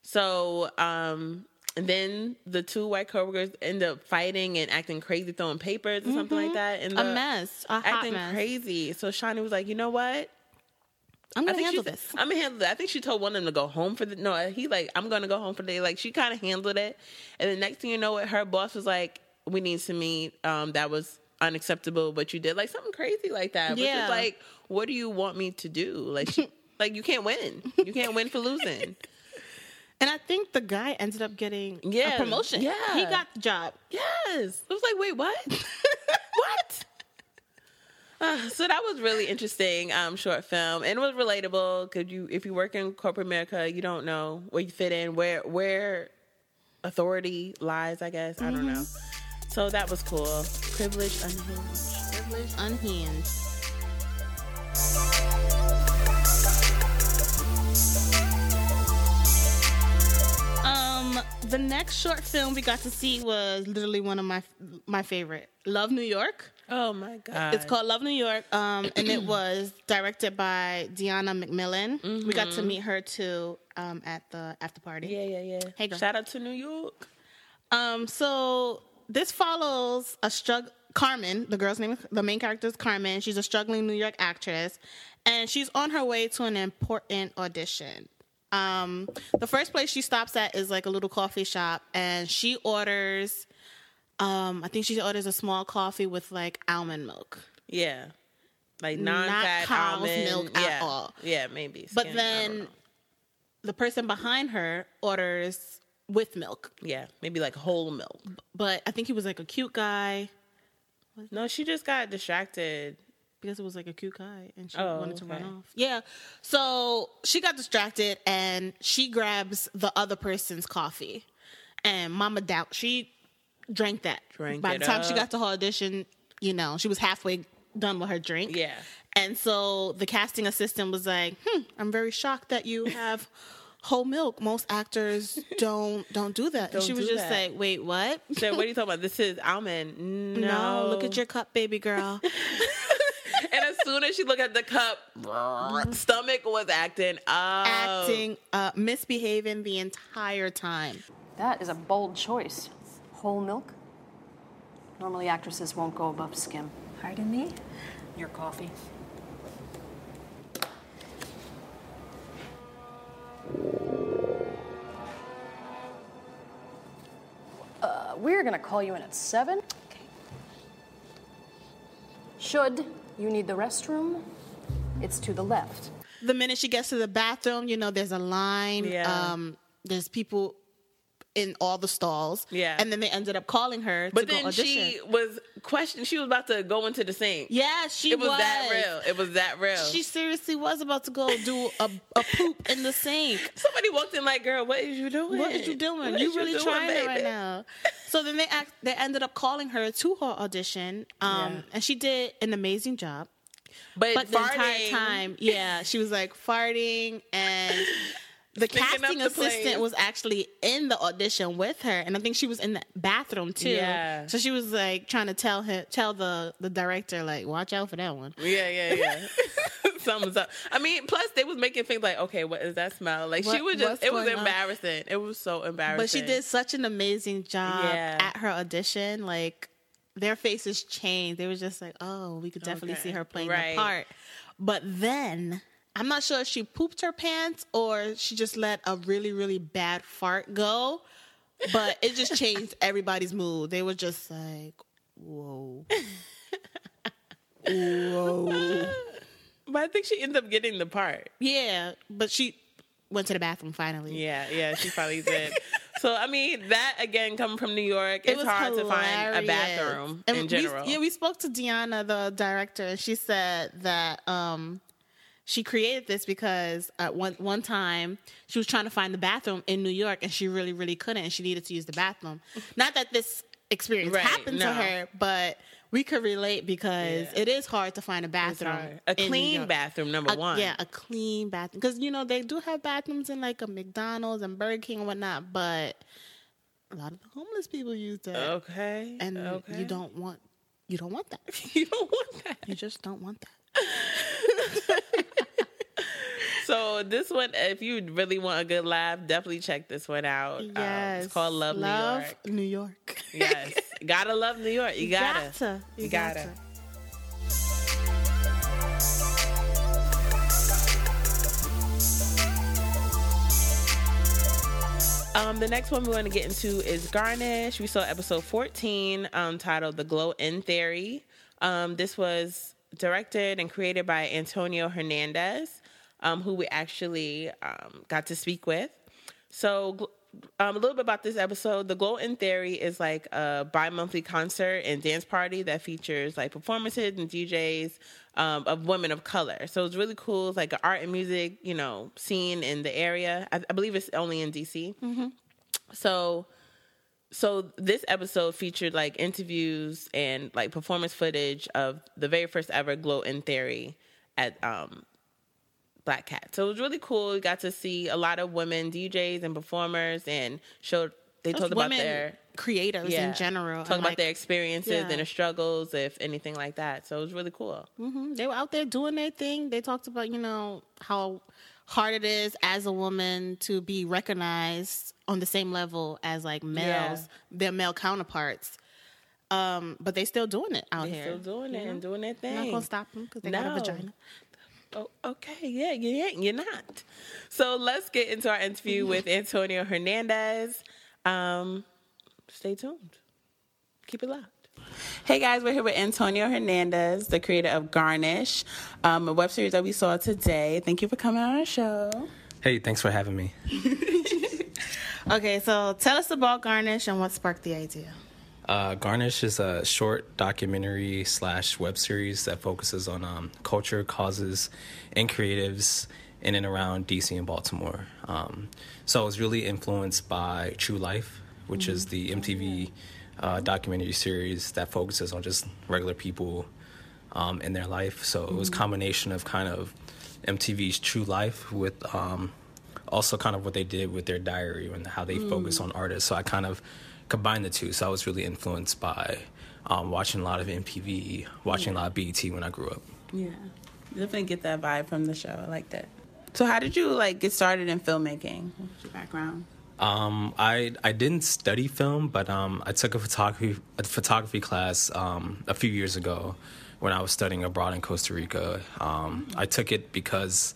So, um, and then the two white coworkers end up fighting and acting crazy, throwing papers or something like Mhm. that. And A mess, a acting mess. crazy. So Shawnee was like, you know what? I'm gonna handle she- this. I'm gonna handle it. I think she told one of them to go home for the no. He like, I'm gonna go home for the day. Like she kind of handled it, and the next thing you know, it her boss was like, we need to meet. Um, that was unacceptable. What you did, like something crazy like that. Yeah. like, what do you want me to do? Like, she, like you can't win. You can't win for losing. And I think the guy ended up getting Yeah, a promotion. yeah. He got the job. Yes. I was like, wait, what? what? Uh, so that was really interesting um, short film and it was relatable because you if you work in corporate america you don't know where you fit in where where authority lies i guess i don't know. So that was cool. Privilege unhinged. Privilege unhinged. Um, the next short film we got to see was literally one of my my favorite, Love New York. Oh my god It's called Love New York, um, and it was directed by Deanna McMillan. We got to Mhm. meet her too um, at the after party. yeah yeah yeah Hey, girl. shout out to new york Um, so this follows a struggle. Carmen, the girl's name, is- the main character is Carmen. She's a struggling New York actress, and she's on her way to an important audition. Um, the first place she stops at is like a little coffee shop, and she orders. Um, I think she orders a small coffee with like almond milk. Yeah. Like non-fat cow's almond milk at yeah. all. Yeah, maybe. But I don't then the person behind her orders with milk. yeah, maybe like whole milk. But I think he was like a cute guy No, she just got distracted. because it was like a cute guy and she Oh, wanted to run off. Yeah. So she got distracted and she grabs the other person's coffee. And Mama Doubt, she drank that. Drank By it the time she got to her audition, you know, she was halfway done with her drink. Yeah. And so the casting assistant was like, "Hmm, I'm very shocked that you have whole milk. Most actors don't don't do that." Don't she was just that. like, "Wait, what?" So what are you talking about? This is almond. No, No, look at your cup, baby girl. And as soon as she looked at the cup, stomach was acting up. Acting, uh, misbehaving the entire time. That is a bold choice. Whole milk? Normally, actresses won't go above skim. Pardon me? Your coffee. Uh, we're gonna call you in at seven. Okay. Should you need the restroom, it's to the left. The minute she gets to the bathroom, you know, there's a line. Yeah. Um, there's people in all the stalls. Yeah. And then they ended up calling her But to go then audition. she was questioned. She was about to go into the sink. yeah, she it was, that real. It was that real. She seriously was about to go do a, a poop in the sink. Somebody walked in like, "Girl, what is you doing? What is you doing? What you really doing, trying it right now. So then they act, they ended up calling her to her audition, um, Yeah. and she did an amazing job. But, But the entire time, yeah, she was like farting, and the casting the assistant place. was actually in the audition with her, and I think she was in the bathroom too. Yeah. So she was like trying to tell him, tell the the director, like, watch out for that one. Yeah, yeah, yeah. Something's up. I mean, plus they was making things like, okay, what is that smell? Like she What- was just, it was going on? embarrassing. It was so embarrassing. But she did such an amazing job Yeah. at her audition. Like their faces changed. They were just like, oh, we could definitely Okay. see her playing Right. the part. But then I'm not sure if she pooped her pants or she just let a really, really bad fart go. But it just changed everybody's mood. They were just like, whoa. whoa. But I think she ended up getting the part. Yeah, but she went to the bathroom finally. Yeah, yeah, she probably did. so I mean, that again coming from New York, it's hard to find a bathroom And in we- general. yeah, we spoke to Deanna, the director, and she said that um, she created this because at one one time she was trying to find the bathroom in New York, and she really, really couldn't, and she needed to use the bathroom. Not that this experience Right, happened to her, but we could relate because it is hard to find a bathroom. A clean bathroom, number A- one. Yeah, a clean bathroom because you know they do have bathrooms in like a McDonald's and Burger King and whatnot, but a lot of the homeless people use that. Okay, and okay. you don't want you don't want that. you don't want that. You just don't want that. So this one, if you really want a good laugh, definitely check this one out. Um, Yes, it's called Love, Love New York. Love New York. Yes, gotta love New York. You gotta, Gotta. you You gotta. gotta. Um, the next one we want to get into is Garnish. We saw episode 14 um, titled The Glow In Theory. Um, this was directed and created by Antonio Hernandez, um, who we actually um, got to speak with. So, um, a little bit about this episode. The Glow In Theory is like a bi monthly concert and dance party that features like performances and DJs um, of women of color. So it's really cool. It's like an art and music, you know, scene in the area. I, I believe it's only in DC. So so this episode featured like interviews and like performance footage of the very first ever Glow in Theory at um Black Cat. So it was really cool. We got to see a lot of women DJs and performers and showed they Just talked about their creators in general, Talk and, about like- their experiences Yeah. and their struggles, if anything like that. So it was really cool. hmm They were out there doing their thing. They talked about, you know, how hard it is as a woman to be recognized on the same level as like males, Yeah. their male counterparts. Um, but they still doing it out here. They here. still doing it and doing their We're Not gonna stop them because they got a vagina. Oh, okay, yeah, you ain't, you're not. So let's get into our interview with Antonio Hernandez. Um, stay tuned. Keep it locked. Hey guys, we're here with Antonio Hernandez, the creator of Garnish, um, a web series that we saw today. Thank you for coming on our show. Hey, thanks for having me. Okay, so tell us about Garnish and what sparked the idea. Uh, Garnish is a short documentary slash web series that focuses on um, culture, causes, and creatives in and around DC and Baltimore. Um, so I was really influenced by True Life, which is the MTV uh, documentary series that focuses on just regular people um, in their life. So it was a Mhm. combination of kind of MTV's True Life with um, also kind of what they did with their diary and how they Mm. focus on artists. So I kind of combined the two. So I was really influenced by um, watching a lot of MTV, watching a lot of BET when I grew up. Yeah, definitely get that vibe from the show. I like that. So, how did you like get started in filmmaking? What's your background? Um, I I didn't study film, but um, I took a photography a photography class um, a few years ago when I was studying abroad in Costa Rica. Um, I took it because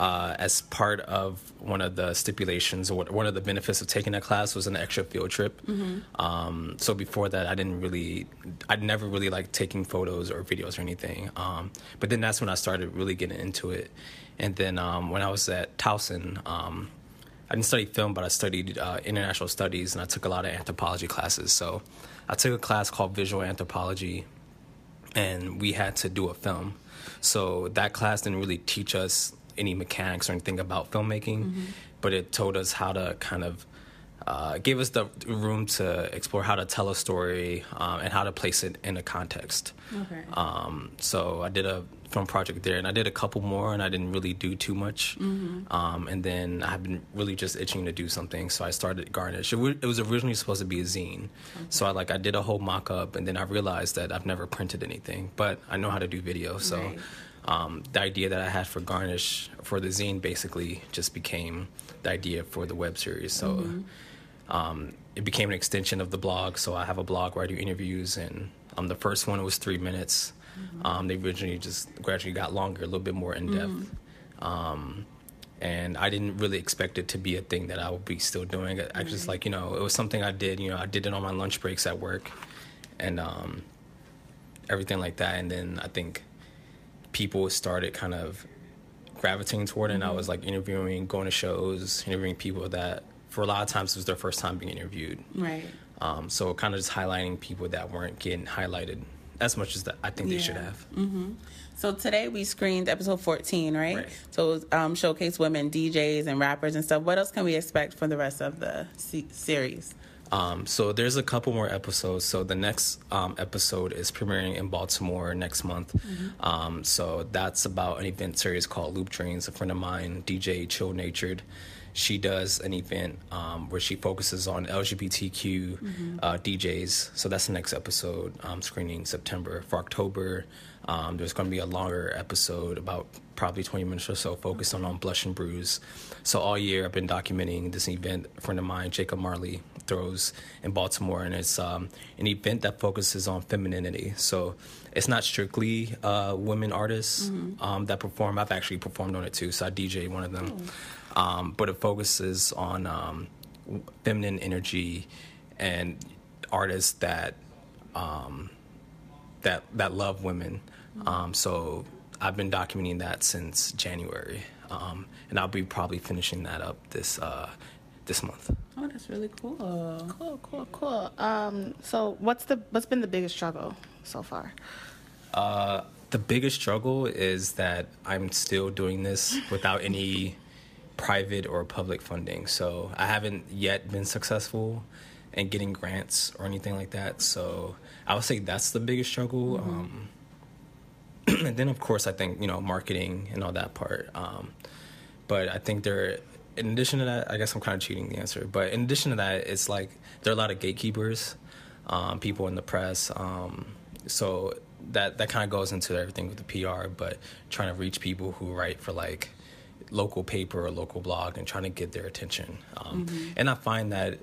uh, as part of one of the stipulations or one of the benefits of taking that class was an extra field trip. Mhm. Um, so before that, I didn't really, I'd never really liked taking photos or videos or anything. Um, but then that's when I started really getting into it. And then um, when I was at Towson, um, I didn't study film, but I studied uh, international studies and I took a lot of anthropology classes. So I took a class called visual anthropology and we had to do a film. So that class didn't really teach us any mechanics or anything about filmmaking, Mhm. but it told us how to kind of uh, gave us the room to explore how to tell a story um, and how to place it in a context. Okay. Um, so I did a film project there, and I did a couple more, and I didn't really do too much. Mhm. Um, and then I've been really just itching to do something, so I started Garnish. It, wa- it was originally supposed to be a zine, so I like I did a whole mock up, and then I realized that I've never printed anything, but I know how to do video, so. Right. Um, the idea that I had for Garnish for the zine basically just became the idea for the web series. So Mhm. um, it became an extension of the blog. So I have a blog where I do interviews, and um, the first one was three minutes. Um, they originally just gradually got longer, a little bit more in depth. Um, and I didn't really expect it to be a thing that I would be still doing. I I just like you know it was something I did. You know I did it on my lunch breaks at work, and um, everything like that. And then I think people started kind of gravitating toward it. And I was like interviewing, going to shows, interviewing people that for a lot of times it was their first time being interviewed. Right. Um, so kind of just highlighting people that weren't getting highlighted as much as that I think they should have. Mm-hmm. So today we screened episode 14, right? right. So it was, um, showcase women DJs and rappers and stuff. What else can we expect from the rest of the se- series? Um, so there's a couple more episodes. So the next um, episode is premiering in Baltimore next month. Mhm. Um, so that's about an event series called Loop Trains. A friend of mine, DJ Chill Natured, she does an event um, where she focuses on LGBTQ Mhm. uh, DJs. So that's the next episode um, screening September. For October, um, there's going to be a longer episode about probably 20 minutes or so focused on, on Blush and Bruise. So all year I've been documenting this event. A friend of mine, Jacob Marley, throws in Baltimore, and it's um, an event that focuses on femininity. So it's not strictly uh, women artists Mhm. um, that perform. I've actually performed on it too, so I DJ one of them. Um, but it focuses on um, feminine energy and artists that um, that that love women. Um, so I've been documenting that since January, um, and I'll be probably finishing that up this uh, this month. Oh, that's really cool. Cool, cool, cool. Um, so what's the what's been the biggest struggle so far? Uh, the biggest struggle is that I'm still doing this without any private or public funding. So I haven't yet been successful in getting grants or anything like that. So I would say that's the biggest struggle. Mhm. Um, and then, of course, I think you know marketing and all that part. Um, but I think there, in addition to that, I guess I'm kind of cheating the answer. But in addition to that, it's like there are a lot of gatekeepers, um, people in the press. Um, so that that kind of goes into everything with the PR. But trying to reach people who write for like local paper or local blog and trying to get their attention. Um, Mhm. And I find that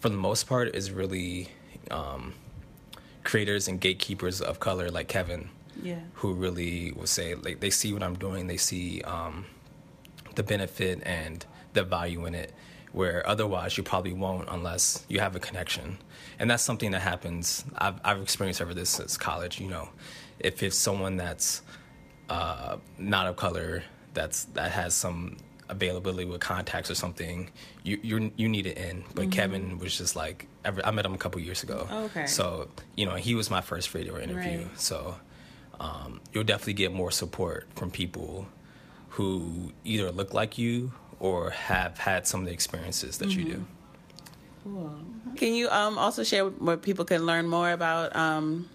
for the most part is really um, creators and gatekeepers of color like Kevin Yeah. who really will say like they see what I'm doing, they see um, the benefit and the value in it. Where otherwise you probably won't unless you have a connection, and that's something that happens. I've, I've experienced over this since college. You know, if it's someone that's uh, not of color, that's that has some availability with contacts or something, you you you need it in. But Mhm. Kevin was just like ever, I met him a couple years ago. Okay. So you know he was my first radio interview. Right. So um, you'll definitely get more support from people who either look like you or have had some of the experiences that you do. Cool. Can you um, also share where people can learn more about um,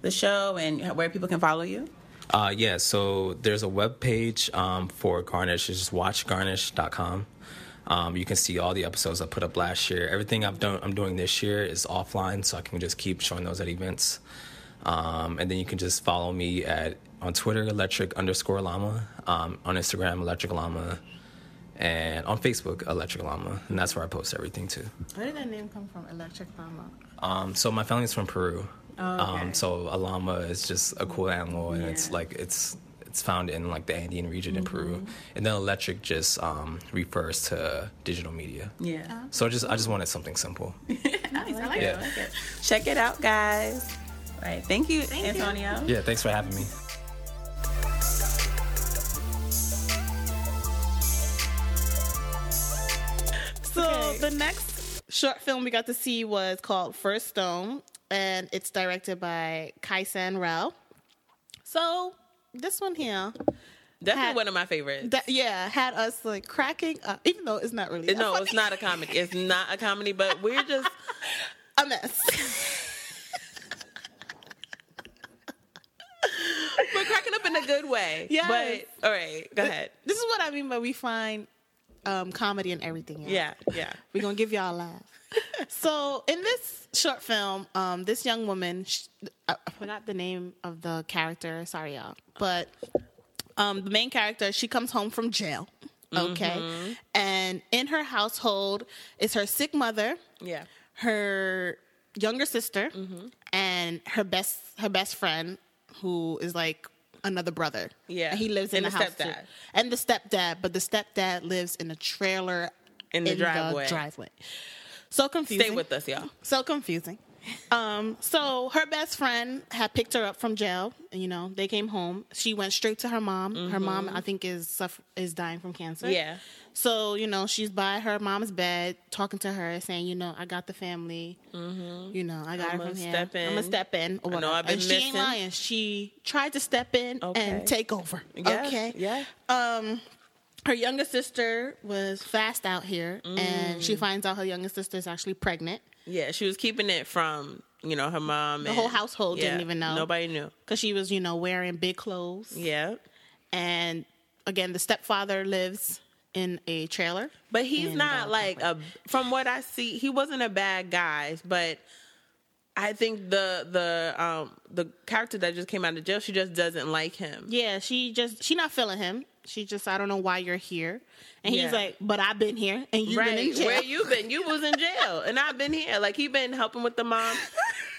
the show and where people can follow you? Uh, yeah, so there's a web page um, for Garnish. It's just watchgarnish.com. Um, you can see all the episodes I put up last year. Everything I've done, I'm doing this year is offline, so I can just keep showing those at events. Um, and then you can just follow me at on Twitter, electric underscore llama, um, on Instagram, electric llama, and on Facebook, electric llama, and that's where I post everything too. Where did that name come from? Electric llama? Um, so my family's from Peru. Oh, okay. um, so a llama is just a cool animal, and it's like it's it's found in like the Andean region in Peru. Mhm. And then electric just um, refers to digital media. Yeah. So I just I just wanted something simple. Nice. I like Yeah. it. I like it. Check it out, guys. All right. Thank you, Antonio. Yeah, thanks for having me. So the next short film we got to see was called First Stone, and it's directed by Kai-san Rao. So this one here, Definitely one of my favorites. that, yeah, had us like cracking up, even though it's not really. no, it's not a comedy. It's not a comedy, but we're just a mess. we're cracking up in a good way. Yeah. But all right, go ahead. This is what I mean by we find um, comedy in everything. Yeah, yeah. We're gonna give y'all a laugh. so in this short film, um, this young woman, sh I forgot the name of the character. Sorry, y'all, but um, the main character, she comes home from jail. Okay, Mhm. and in her household is her sick mother, Yeah. her younger sister, Mm-hmm. and her best her best friend, who is like another brother. Yeah. and he lives in And the, the house too. and the stepdad. But the stepdad lives in a trailer In the driveway. driveway. So confusing. Stay with us, y'all. So confusing. Um, so her best friend had picked her up from jail. You know, they came home. She went straight to her mom. Her mom, Mhm. I think, is suffer- is dying from cancer. Yeah. So you know, she's by her mom's bed, talking to her, saying, "You know, I got the family. Mm-hmm. You know, I got I'ma her from here. step in. I'm gonna step in. Or I know. I've been and she ain't lying. She tried to step in Okay. and take over. Yeah, Okay. yeah. Um, her younger sister was fast out here, and she Mm. finds out her younger sister is actually pregnant. Yeah, she was keeping it from you know her mom. The whole household didn't even know. Nobody knew. because she was, you know, wearing big clothes. Yeah. And again, the stepfather lives in a trailer. But he's not the- like a. From what I see, he wasn't a bad guy. But I think the the um the character that just came out of jail, she just doesn't like him. Yeah, she just she not feeling him. She just I don't know why you're here, and he's like, but I've been here and you've right? been in jail. Where you been? You was in jail, and I've been here. Like he been helping with the mom.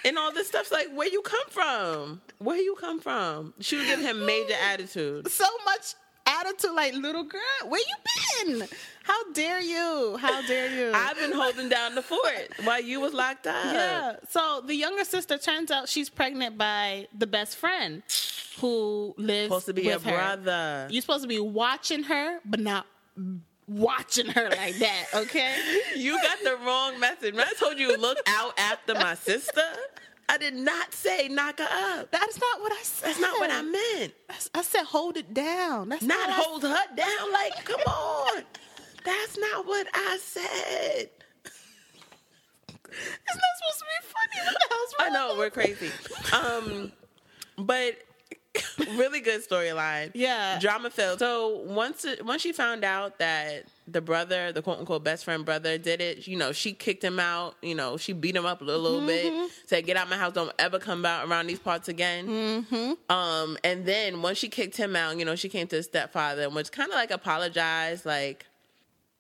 And all this stuff's like, where you come from? Where you come from? She was giving him major attitude. so much attitude, like little girl, where you been? How dare you? How dare you? I've been holding down the fort while you was locked up. Yeah. So the younger sister turns out she's pregnant by the best friend who lives Supposed to be with a her. brother. You're supposed to be watching her, but not watching her like that. Okay. You got the wrong message. When I told you look out after my sister, I did not say knock her up. That's not what I said. That's not what I meant. I said hold it down. That's Not I hold her down. Like, come on. That's not what I said. It's not supposed to be funny. What the hell's wrong? I know we're crazy. Um, but really good storyline. Yeah. drama filled. So once it, once she found out that the brother, the quote unquote best friend brother, did it, you know, she kicked him out. You know, she beat him up a little, little Mm-hmm. bit. Said, "Get out my house! Don't ever come out around these parts again." Mm-hmm. Um, and then once she kicked him out, you know, she came to the stepfather and was kind of like apologized, like,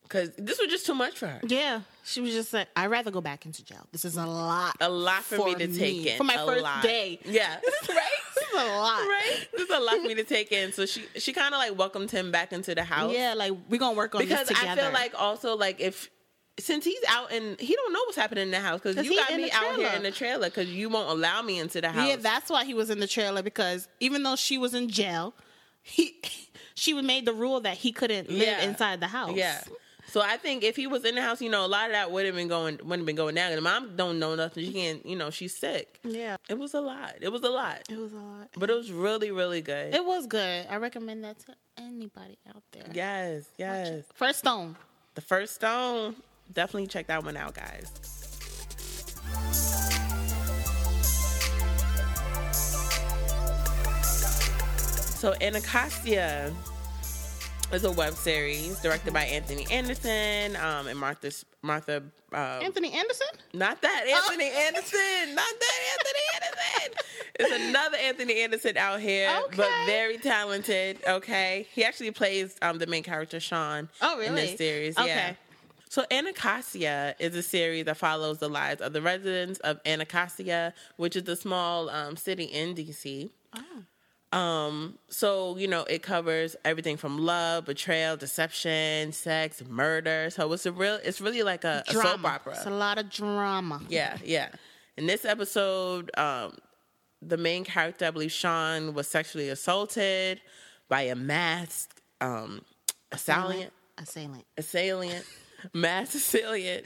because this was just too much for her. Yeah. She was just like, I'd rather go back into jail. This is a lot. A lot for, me to take in. For my A first lot. day. Yeah. right? Is a lot. Right? This is a lot for me to take in. So she she kind of like welcomed him back into the house. Yeah, like we're gonna work on this. because this I feel like also like if since he's out and he don't know what's happening in the house because you got me out here in the trailer because you won't allow me into the house. Yeah, that's why he was in the trailer because even though she was in jail, he she made the rule that he couldn't live Yeah. inside the house. Yeah. So I think if he was in the house, you know, a lot of that would have been going wouldn't have been going down. And mom don't know nothing. She can't, you know, she's sick. Yeah. It was a lot. It was a lot. It was a lot. But it was really, really good. It was good. I recommend that to anybody out there. yes, yes. First Stone. The first stone. Definitely check that one out, guys. So Anacostia is a web series directed by Anthony Anderson um, and Martha Martha. Um, Anthony Anderson? Not that Anthony Anderson. Not that Anthony Anderson. It's another Anthony Anderson out here, but very talented. Okay, he actually plays um, the main character Sean. Oh, really? In this series, Okay. yeah. So Anacostia is a series that follows the lives of the residents of Anacostia, which is a small um, city in DC. Um, so you know, it covers everything from love, betrayal, deception, sex, murder. So it's a real it's really like a, a soap opera. It's a lot of drama. Yeah, yeah. In this episode, um, the main character, I believe Sean, was sexually assaulted by a masked um, assailant. Assailant. Assailant. masked assailant.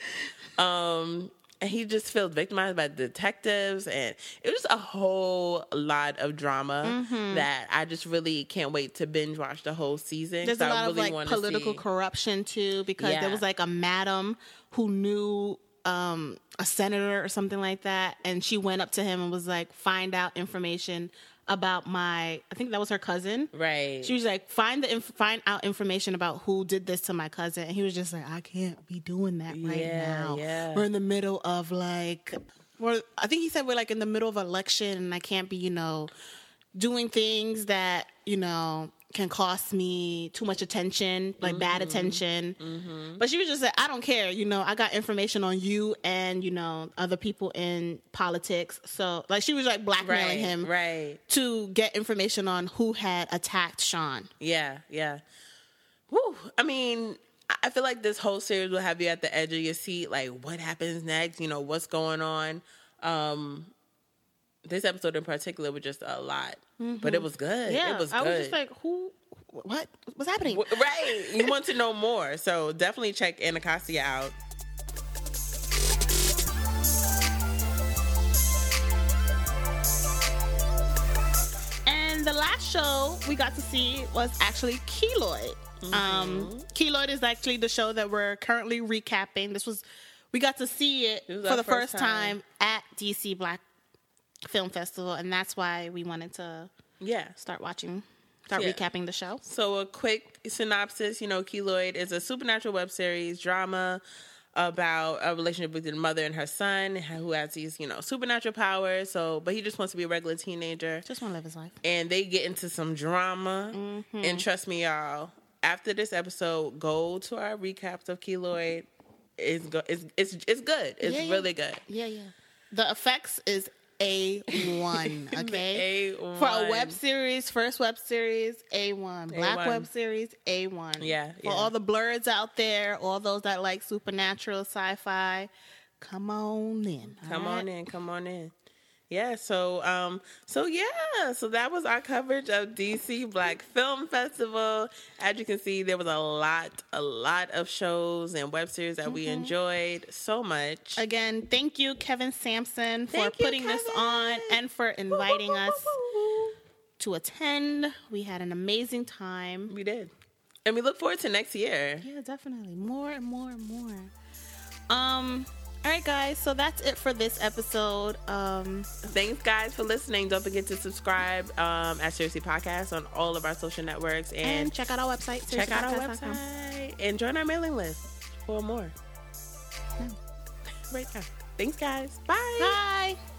Um, and he just feels victimized by detectives, and it was a whole lot of drama Mhm. that I just really can't wait to binge watch the whole season. There's a lot of like political see- corruption too, because Yeah. there was like a madam who knew um, a senator or something like that, and she went up to him and was like, "Find out information about my." I think that was her cousin. Right. She was like, "Find the inf- find out information about who did this to my cousin," and he was just like, "I can't be doing that right Yeah, now. yeah. We're in the middle of like." We're, I think he said we're like in the middle of election and I can't be, you know, doing things that, you know, can cost me too much attention, like bad Mm-hmm. attention. But she was just like, I don't care. You know, I got information on you and, you know, other people in politics. So, like, she was like blackmailing Right, him right. to get information on who had attacked Sean. Yeah, yeah. Woo. I mean, I- I feel like this whole series will have you at the edge of your seat. Like, what happens next? You know, what's going on? Um, this episode in particular was just a lot, but it was good. Yeah. it was Good. I was just like, who, what, what's happening? Right. You want to know more, so definitely check Anacostia out. And the last show we got to see was actually Keloid. Um, Mm-hmm. Keloid is actually the show that we're currently recapping. This was we got to see it, was for the first first time. at DC Black Film Festival, and that's why we wanted to Yeah. start watching, start Yeah. recapping the show. So a quick synopsis, you know, Keloid is a supernatural web series drama about a relationship between a mother and her son who has these, you know, supernatural powers. So, but he just wants to be a regular teenager. Just want to live his life. And they get into some drama. Mm-hmm. And trust me, y'all, after this episode, go to our recaps of Keloid. It's go- it's it's it's good. It's Yeah, yeah. really good. Yeah, yeah. The effects is a one. Okay, A1. for a web series, first web series, a one. Black A1. web series, a one. Yeah, For yeah. all the blurs out there, all those that like supernatural, sci-fi, come on in. Come all on in, come on in. Yeah, so um so yeah, so that was our coverage of DC Black Film Festival. As you can see, there was a lot a lot of shows and web series that we Mhm. enjoyed so much. Again, thank you, Kevin Sampson, for Thank you, putting this on and for inviting us to attend. We had an amazing time. We did. And we look forward to next year. Yeah, definitely. More and more and more. Um, all right, guys. So that's it for this episode. Um, Thanks guys for listening. Don't forget to subscribe um at Seriously Podcast on all of our social networks and, and check out our website. check out our website and join our mailing list for more. Right now. Thanks guys. Bye. Bye.